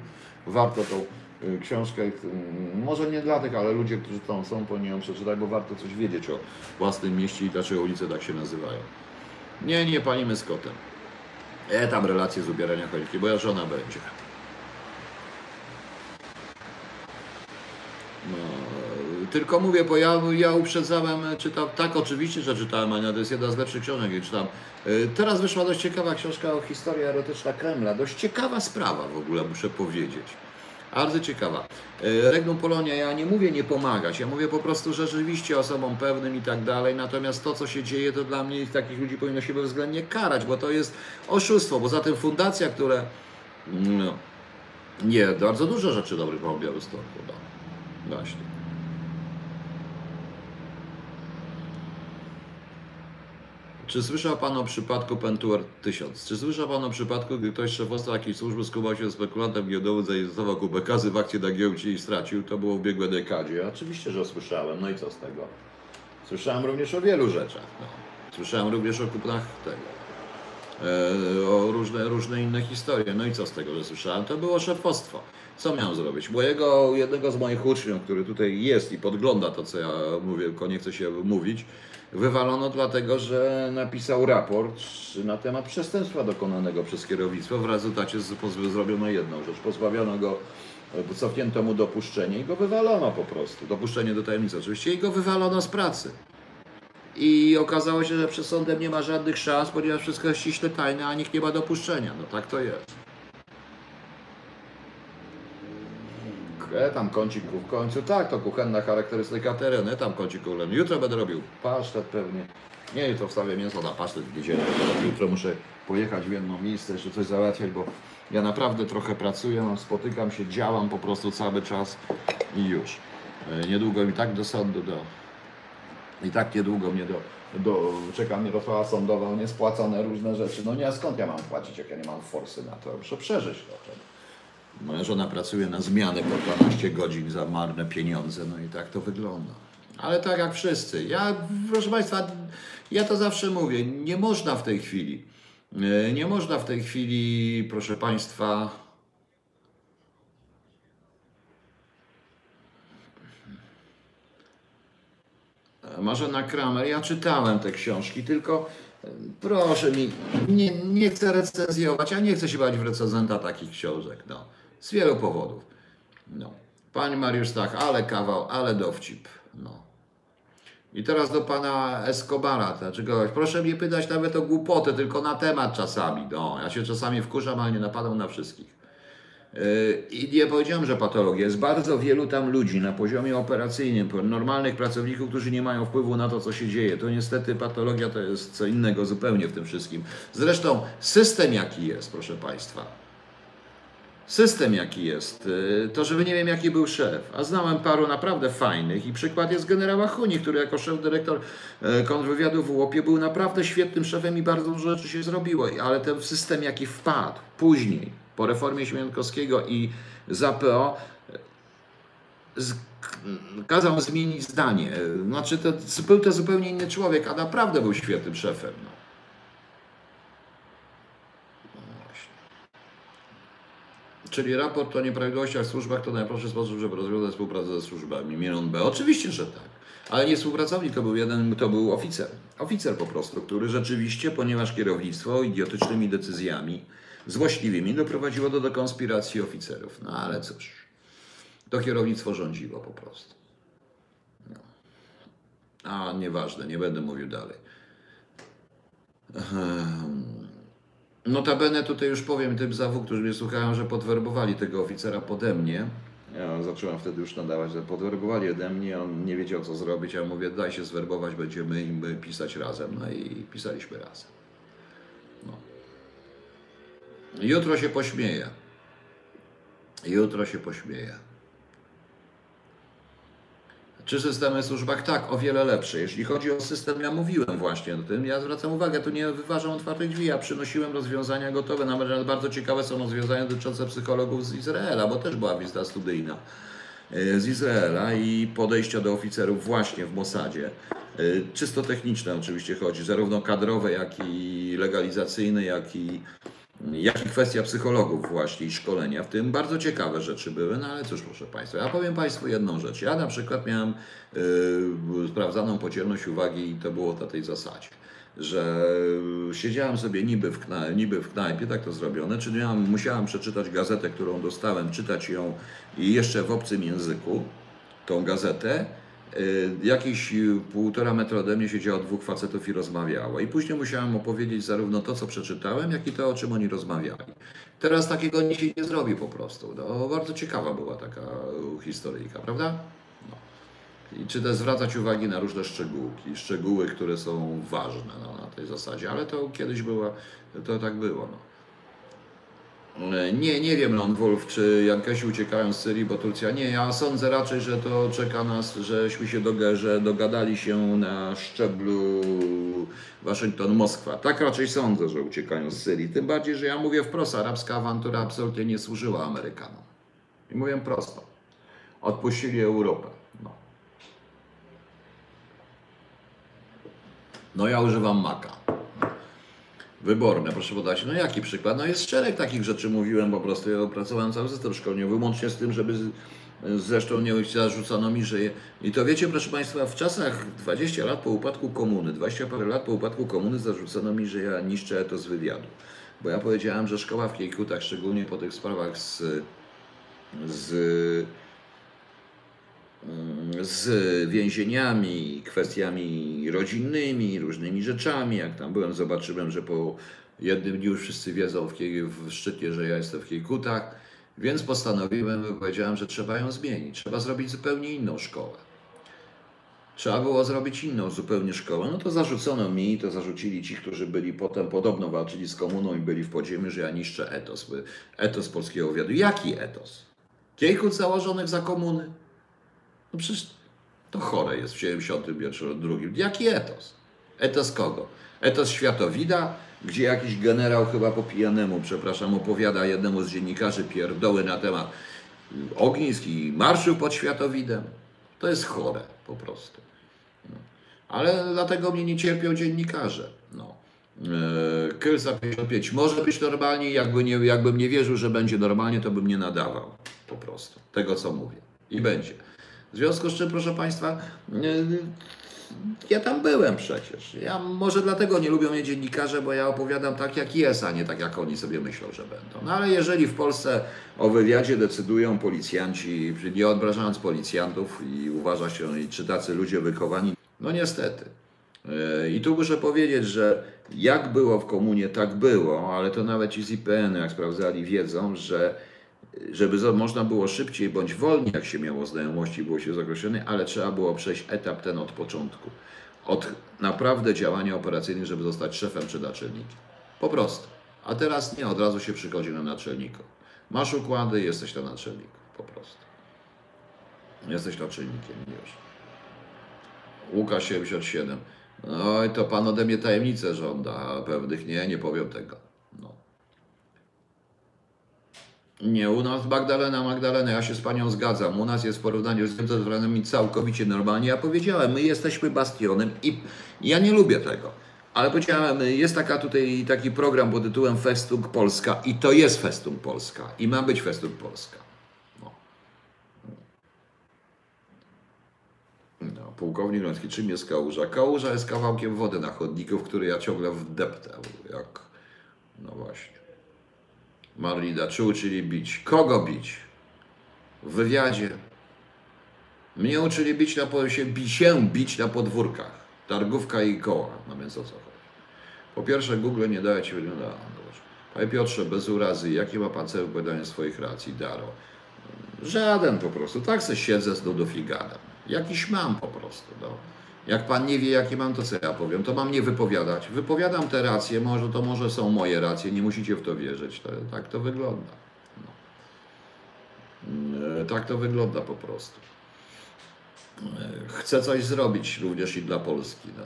Warto tą książkę, y, może nie dla tych, ale ludzie, którzy tam są, powinni ją przeczytać, bo warto coś wiedzieć o własnym mieście i dlaczego ulice tak się nazywają. Nie, nie palimy z kotem. E, tam relacje z ubierania choinki, moja żona będzie. No, tylko mówię, bo ja, ja uprzedzałem, czytam, tak oczywiście, że czytałem, Ania, to jest jedna z lepszych książek, jakie czytam. Y, Teraz wyszła dość ciekawa książka o historii erotyczna Kremla. Dość ciekawa sprawa w ogóle, muszę powiedzieć. Bardzo ciekawa. Y, Regnum Polonia, ja nie mówię nie pomagać, ja mówię po prostu że rzeczywiście osobom pewnym i tak dalej, natomiast to, co się dzieje, to dla mnie takich ludzi powinno się bezwzględnie karać, bo to jest oszustwo. Poza tym fundacja, która... No, nie, bardzo dużo rzeczy dobrych w Białymstoku. No. Właśnie. Czy słyszał Pan o przypadku Pentuer 1000? Czy słyszał Pan o przypadku, gdy ktoś szefostwa jakiejś służby skubał się z spekulantem giełdowym, zainwestował kupę kasy w akcje na giełdzie i stracił? To było w ubiegłej dekadzie. Oczywiście, że słyszałem. No i co z tego? Słyszałem również o wielu rzeczach. No. Słyszałem również o kupnach tego. e, o różne, różne inne historie. No i co z tego, że słyszałem? To było szefostwo. Co miałem zrobić? Mojego, jednego z moich uczniów, który tutaj jest i podgląda to, co ja mówię, tylko nie chcę się mówić, wywalono dlatego, że napisał raport na temat przestępstwa dokonanego przez kierownictwo. W rezultacie zrobiono jedną rzecz. Pozbawiono go, e, cofnięto mu dopuszczenie i go wywalono po prostu. Dopuszczenie do tajemnicy oczywiście i go wywalono z pracy. I okazało się, że przed sądem nie ma żadnych szans, ponieważ wszystko jest ściśle tajne, a nikt nie ma dopuszczenia. No tak to jest. Tam kącik w końcu, tak, to kuchenna charakterystyka terenu, e, tam kącik kuchenny. Jutro będę robił pasztet pewnie. Nie, jutro wstawię mięso na pasztet w niedzielę. Jutro muszę pojechać w jedno miejsce, jeszcze coś załatwiać, bo ja naprawdę trochę pracuję, no, spotykam się, działam po prostu cały czas i już. E, Niedługo mi tak do sądu, do, i tak niedługo mnie do, do czeka mnie rozprawa sądowa, niespłacone różne rzeczy. No nie, a skąd ja mam płacić, jak ja nie mam forsy na to? Muszę przeżyć trochę. Moja żona pracuje na zmianę po 12 godzin za marne pieniądze, no i tak to wygląda. Ale tak jak wszyscy. Ja, proszę Państwa, ja to zawsze mówię, nie można w tej chwili, e, nie można w tej chwili, proszę Państwa, Marzena Kramer, ja czytałem te książki, tylko e, proszę mi, nie, nie chcę recenzjować, ja nie chcę się bać w recenzenta takich książek, no. Z wielu powodów. No. Panie Mariusz Stach, ale kawał, ale dowcip, no. I teraz do pana Escobara, znaczy kogoś, proszę mnie pytać nawet o głupotę, tylko na temat czasami, no. Ja się czasami wkurzam, ale nie napadam na wszystkich. Yy, I nie powiedziałem, że patologia. Jest bardzo wielu tam ludzi na poziomie operacyjnym, normalnych pracowników, którzy nie mają wpływu na to, co się dzieje. To niestety patologia to jest co innego zupełnie w tym wszystkim. Zresztą system jaki jest, proszę Państwa. System jaki jest, yy, to żeby nie wiem jaki był szef, a znałem paru naprawdę fajnych i przykład jest generała Huni, który jako szef dyrektor yy, kontrwywiadu w Łopie był naprawdę świetnym szefem i bardzo dużo rzeczy się zrobiło, ale ten system jaki wpadł później, po reformie Śmiankowskiego i za PO, z, kazał zmienić zdanie. Znaczy, to, był to zupełnie inny człowiek, a naprawdę był świetnym szefem. No Czyli raport o nieprawidłowościach w służbach to najprostszy sposób, żeby rozwiązać współpracę ze służbami. Miron B. Oczywiście, że tak. Ale nie współpracownik, to był jeden, to był oficer. Oficer po prostu, który rzeczywiście, ponieważ kierownictwo idiotycznymi decyzjami, złośliwymi, doprowadziło do, do konspiracji oficerów. No ale cóż, to kierownictwo rządziło po prostu. No. A nieważne, nie będę mówił dalej. Ehem. Notabene tutaj już powiem tym zawu, którzy mnie słuchają, że podwerbowali tego oficera pode mnie. Ja zacząłem wtedy już nadawać, że podwerbowali ode mnie, on nie wiedział co zrobić, ja mówię daj się zwerbować, będziemy im pisać razem. No i pisaliśmy razem. No. Jutro się pośmieję. Jutro się pośmieję. Czy systemy służbach? Tak, o wiele lepsze. Jeśli chodzi o system, ja mówiłem właśnie o tym. Ja zwracam uwagę, tu nie wyważam otwartych drzwi. Ja przynosiłem rozwiązania gotowe. Nawet bardzo ciekawe są rozwiązania dotyczące psychologów z Izraela, bo też była wizyta studyjna e, z Izraela i podejścia do oficerów właśnie w Mossadzie. E, Czysto techniczne oczywiście chodzi, zarówno kadrowe, jak i legalizacyjne, jak i jak i kwestia psychologów właśnie i szkolenia. W tym bardzo ciekawe rzeczy były, no ale cóż proszę Państwa, ja powiem Państwu jedną rzecz. Ja na przykład miałem yy, sprawdzaną podzielność uwagi i to było na tej zasadzie, że siedziałem sobie niby w, knajpie, niby w knajpie, tak to zrobione, czyli miałem, musiałem przeczytać gazetę, którą dostałem, czytać ją jeszcze w obcym języku, tą gazetę, Jakieś y, półtora metra ode mnie siedziało dwóch facetów i rozmawiało. I później musiałem opowiedzieć zarówno to, co przeczytałem, jak i to, o czym oni rozmawiali. Teraz takiego nie się nie zrobi po prostu. No, bardzo ciekawa była taka y, historyjka, prawda? No. I czy też zwracać uwagi na różne szczegółki, szczegóły, które są ważne no, na tej zasadzie, ale to kiedyś było, to tak było. No. Nie, nie wiem, Lon Wolf, czy Jankesi uciekają z Syrii, bo Turcja nie. Ja sądzę raczej, że to czeka nas, żeśmy się doga, że dogadali się na szczeblu Waszyngton-Moskwa. Tak raczej sądzę, że uciekają z Syrii. Tym bardziej, że ja mówię wprost, arabska awantura absolutnie nie służyła Amerykanom. I mówię prosto. Odpuścili Europę. No, no ja używam maka. Wyborne, proszę podać. No jaki przykład? No jest szereg takich rzeczy, mówiłem po prostu. Ja opracowałem cały system szkolny, wyłącznie z tym, żeby z- zresztą nie zarzucono mi, że... je- I to wiecie, proszę Państwa, w czasach 20 lat po upadku komuny, 20 parę lat po upadku komuny zarzucono mi, że ja niszczę etos wywiadu. Bo ja powiedziałem, że szkoła w Kiejkutach, szczególnie po tych sprawach z... z z więzieniami, kwestiami rodzinnymi, różnymi rzeczami. Jak tam byłem, zobaczyłem, że po jednym dniu już wszyscy wiedzą w, Kiej, w szczycie, że ja jestem w Kiejkutach, więc postanowiłem, powiedziałem, że trzeba ją zmienić. Trzeba zrobić zupełnie inną szkołę. Trzeba było zrobić inną zupełnie szkołę. No to zarzucono mi, to zarzucili ci, którzy byli potem podobno walczyli z komuną i byli w podziemiu, że ja niszczę etos. Etos polskiego wywiadu. Jaki etos? Kiejkut założonych za komuny? No przecież to chore jest w 72. Jaki etos? Etos kogo? Etos Światowida, gdzie jakiś generał chyba po pijanemu, przepraszam, opowiada jednemu z dziennikarzy pierdoły na temat ognisk i marszył pod Światowidem. To jest chore po prostu. No. Ale dlatego mnie nie cierpią dziennikarze. No. Eee, Kylsa 55 może być normalnie, jakby nie, jakbym nie wierzył, że będzie normalnie, to bym nie nadawał po prostu tego, co mówię. I będzie. W związku z czym, proszę Państwa, ja tam byłem przecież. Ja może dlatego nie lubią mnie dziennikarze, bo ja opowiadam tak, jak jest, a nie tak, jak oni sobie myślą, że będą. No ale jeżeli w Polsce o wywiadzie decydują policjanci, nie obrażając policjantów i uważa się, czy tacy ludzie wychowani, no niestety. Yy, I tu muszę powiedzieć, że jak było w komunie, tak było, ale to nawet ci z IPN, jak sprawdzali, wiedzą, że żeby można było szybciej bądź wolniej, jak się miało znajomości, było się zagrożony, ale trzeba było przejść etap ten od początku. Od naprawdę działania operacyjnych, żeby zostać szefem czy naczelnikiem. Po prostu. A teraz nie, od razu się przychodzi na naczelników. Masz układy, jesteś na naczelniku. Po prostu. Jesteś naczelnikiem już. Łukasz 77. Oj, to pan ode mnie tajemnicę żąda, a pewnych nie, nie powiem tego. No. Nie, u nas Magdalena, Magdalena, ja się z panią zgadzam. U nas jest w porównaniu z Niemcami całkowicie normalnie. Ja powiedziałem, my jesteśmy bastionem i ja nie lubię tego. Ale powiedziałem, jest taka tutaj taki program pod tytułem Festung Polska i to jest Festung Polska i ma być Festung Polska. No. No, pułkownik Rącki, czym jest kałuża? Kałuża jest kawałkiem wody na chodniku, w który ja ciągle wdeptę, jak... No właśnie. Marlida, czy uczyli bić? Kogo bić? W wywiadzie. Mnie uczyli bić na, po- się, się bić na podwórkach. Targówka i koła. No więc o co chodzi? Po pierwsze, Google nie daje Ci wygląda. No. Panie Piotrze, bez urazy, jakie ma Pan cel w wydaniu swoich racji, Daro? Żaden po prostu. Tak se siedzę z nudów i gadam. Jakiś mam po prostu. No. Jak Pan nie wie, jaki mam, to co ja powiem? To mam nie wypowiadać. Wypowiadam te racje, może to może są moje racje, nie musicie w to wierzyć. To, tak to wygląda. No. E, Tak to wygląda po prostu. E, Chcę coś zrobić również i dla Polski. No.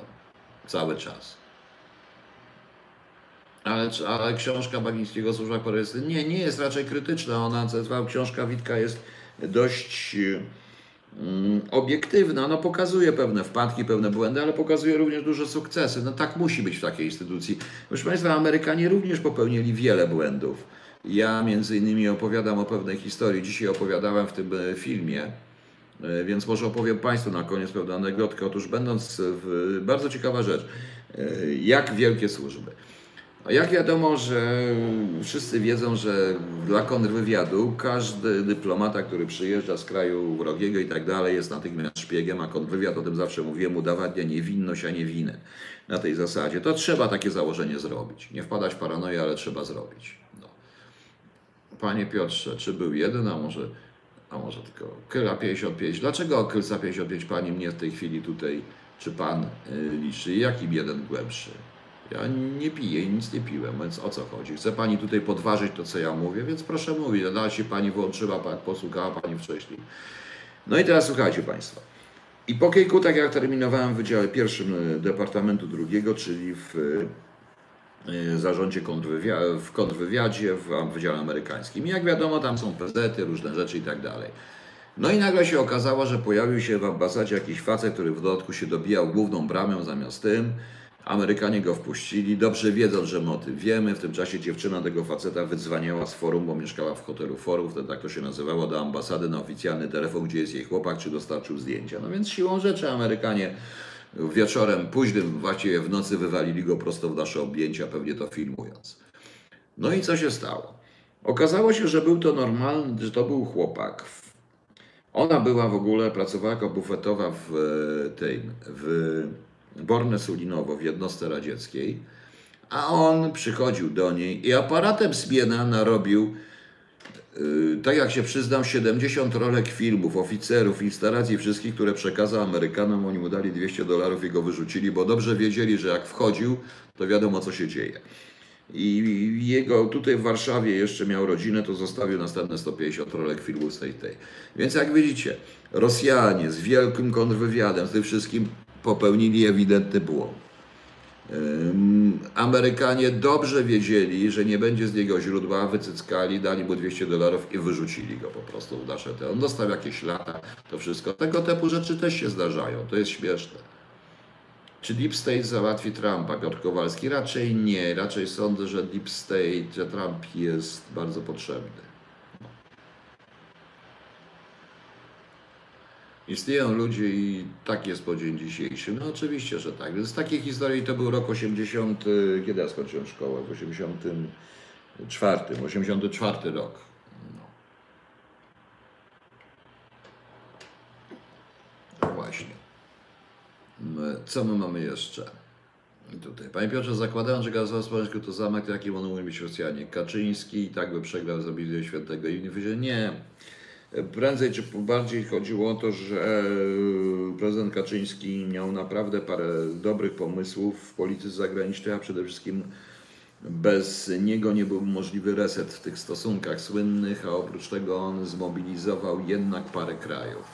Cały czas. Ale, ale książka Bagińskiego o służbach nie, nie jest raczej krytyczna. Ona, książka Witka jest dość obiektywna. No, pokazuje pewne wpadki, pewne błędy, ale pokazuje również duże sukcesy. No tak musi być w takiej instytucji. Proszę Państwa, Amerykanie również popełnili wiele błędów. Ja między innymi opowiadam o pewnej historii. Dzisiaj opowiadałem w tym e, filmie. E, Więc może opowiem Państwu na koniec pewną anegdotkę. Otóż będąc w, bardzo ciekawa rzecz, e, jak wielkie służby. A jak wiadomo, że wszyscy wiedzą, że dla kontrwywiadu każdy dyplomata, który przyjeżdża z kraju wrogiego i tak dalej, jest natychmiast szpiegiem, a kontrwywiad, o tym zawsze mówiłem, udowadnia niewinność, a nie winę. Na tej zasadzie. To trzeba takie założenie zrobić. Nie wpadać w paranoję, ale trzeba zrobić. No. Panie Piotrze, czy był jeden, a może, a może tylko Kyla 55? Dlaczego Kylsa 55 Pani mnie w tej chwili tutaj, czy Pan y, liczy? Jakim jeden głębszy? Ja nie piję i nic nie piłem, więc o co chodzi? Chce Pani tutaj podważyć to, co ja mówię, więc proszę mówić. Na się Pani włączyła, pa- posłuchała Pani wcześniej. No i teraz słuchajcie Państwo. I po kilku, tak jak terminowałem w Wydziale Pierwszym y, Departamentu Drugiego, czyli w y, zarządzie kontrwywia- w kontrwywiadzie w Wydziale Amerykańskim. I jak wiadomo, tam są PZ-y, różne rzeczy i tak dalej. No i nagle się okazało, że pojawił się w ambasadzie jakiś facet, który w dodatku się dobijał główną bramą zamiast tym. Amerykanie go wpuścili, dobrze wiedząc, że motyw wiemy. W tym czasie dziewczyna tego faceta wydzwaniała z forum, bo mieszkała w hotelu forum, wtedy tak to się nazywało, do ambasady na oficjalny telefon, gdzie jest jej chłopak, czy dostarczył zdjęcia. No więc siłą rzeczy Amerykanie wieczorem, późnym, właściwie w nocy wywalili go prosto w nasze objęcia, pewnie to filmując. No i co się stało? Okazało się, że był to normalny, że to był chłopak. Ona była w ogóle, pracowała jako bufetowa w e, tej, w Borne Sulinowo, w jednostce radzieckiej, a on przychodził do niej i aparatem Smiena narobił, yy, tak jak się przyznam, 70 rolek filmów, oficerów, instalacji wszystkich, które przekazał Amerykanom. Oni mu dali 200 dolarów i go wyrzucili, bo dobrze wiedzieli, że jak wchodził, to wiadomo, co się dzieje. I jego tutaj w Warszawie jeszcze miał rodzinę, to zostawił następne 150 rolek filmów z tej tej. Więc jak widzicie, Rosjanie z wielkim kontrwywiadem, z tym wszystkim popełnili ewidentny błąd. Amerykanie dobrze wiedzieli, że nie będzie z niego źródła, wycyckali, dali mu 200 dolarów i wyrzucili go po prostu w nasze te. On dostał jakieś lata, to wszystko. Tego typu rzeczy też się zdarzają, to jest śmieszne. Czy Deep State załatwi Trumpa, Piotr Kowalski? Raczej nie. Raczej sądzę, że Deep State, że Trump jest bardzo potrzebny. Istnieją ludzie i tak jest po dzień dzisiejszy. No oczywiście, że tak. Więc z takiej historii to był rok 80, y, kiedy ja skończyłem szkołę? W 84, 84 rok. No. No właśnie. Co my mamy jeszcze? Tutaj. Panie Piotrze, zakładając, że gazowa społeczność to zamach, to jaki one mogą być Rosjanie? Kaczyński i tak by przegrał zabitego świętego i nie nie. Prędzej czy bardziej chodziło o to, że e, prezydent Kaczyński miał naprawdę parę dobrych pomysłów w polityce zagranicznej, a przede wszystkim bez niego nie był możliwy reset w tych stosunkach słynnych, a oprócz tego on zmobilizował jednak parę krajów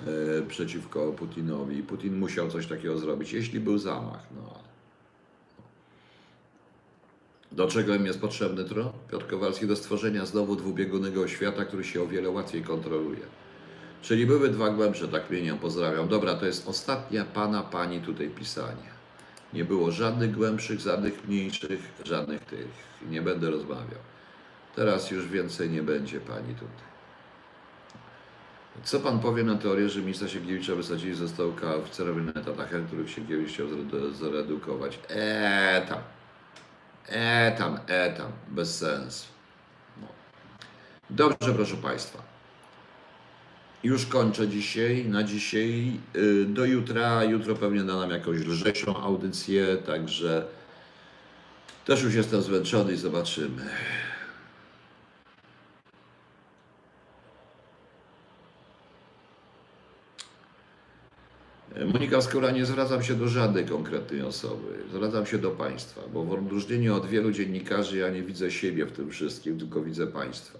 e, przeciwko Putinowi. Putin musiał coś takiego zrobić, jeśli był zamach. No. Do czego im jest potrzebny tron? Piotr Kowalski do stworzenia znowu dwubiegunnego świata, który się o wiele łatwiej kontroluje. Czyli były dwa głębsze, tak mieniam, pozdrawiam. Dobra, to jest ostatnia pana, pani tutaj pisania. Nie było żadnych głębszych, żadnych mniejszych, żadnych tych. Nie będę rozmawiał. Teraz już więcej nie będzie pani tutaj. Co pan powie na teorię, że ministra Sienkiewicza wysadzili ze stołka oficerowie na etatach, których Sienkiewicz chciał zredu- zredukować? Eee, tam. E tam, e tam, bez sensu. No. Dobrze, proszę Państwa. Już kończę dzisiaj, na dzisiaj. y, Do jutra. Jutro pewnie da nam jakąś lżejszą audycję, także też już jestem zmęczony i zobaczymy. Monika Skóra, nie zwracam się do żadnej konkretnej osoby, zwracam się do Państwa, bo w odróżnieniu od wielu dziennikarzy ja nie widzę siebie w tym wszystkim, tylko widzę Państwa,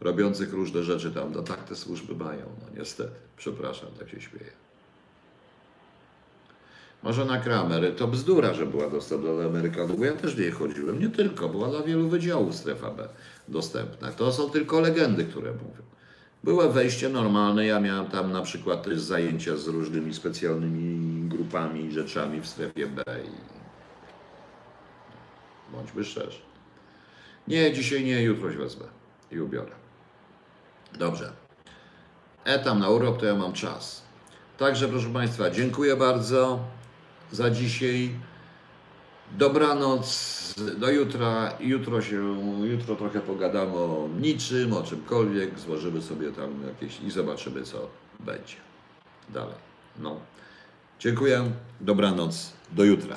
robiących różne rzeczy tam, no tak te służby mają, no niestety, przepraszam, tak się śmieję. Marzena Kramer, to bzdura, że była dostępna dla Amerykanów, bo ja też w niej chodziłem, nie tylko, była dla wielu wydziałów strefa B dostępna. To są tylko legendy, które mówią. Były wejście normalne, ja miałem tam na przykład też zajęcia z różnymi specjalnymi grupami i rzeczami w strefie B i bądźmy szczerzy. Nie, dzisiaj nie, jutro się wezmę i ubiorę. Dobrze. E tam na urok to ja mam czas. Także proszę Państwa, dziękuję bardzo za dzisiaj. Dobranoc, do jutra. Jutro się, jutro trochę pogadamy o niczym, o czymkolwiek, złożymy sobie tam jakieś i zobaczymy, co będzie dalej. No. Dziękuję, dobranoc, do jutra.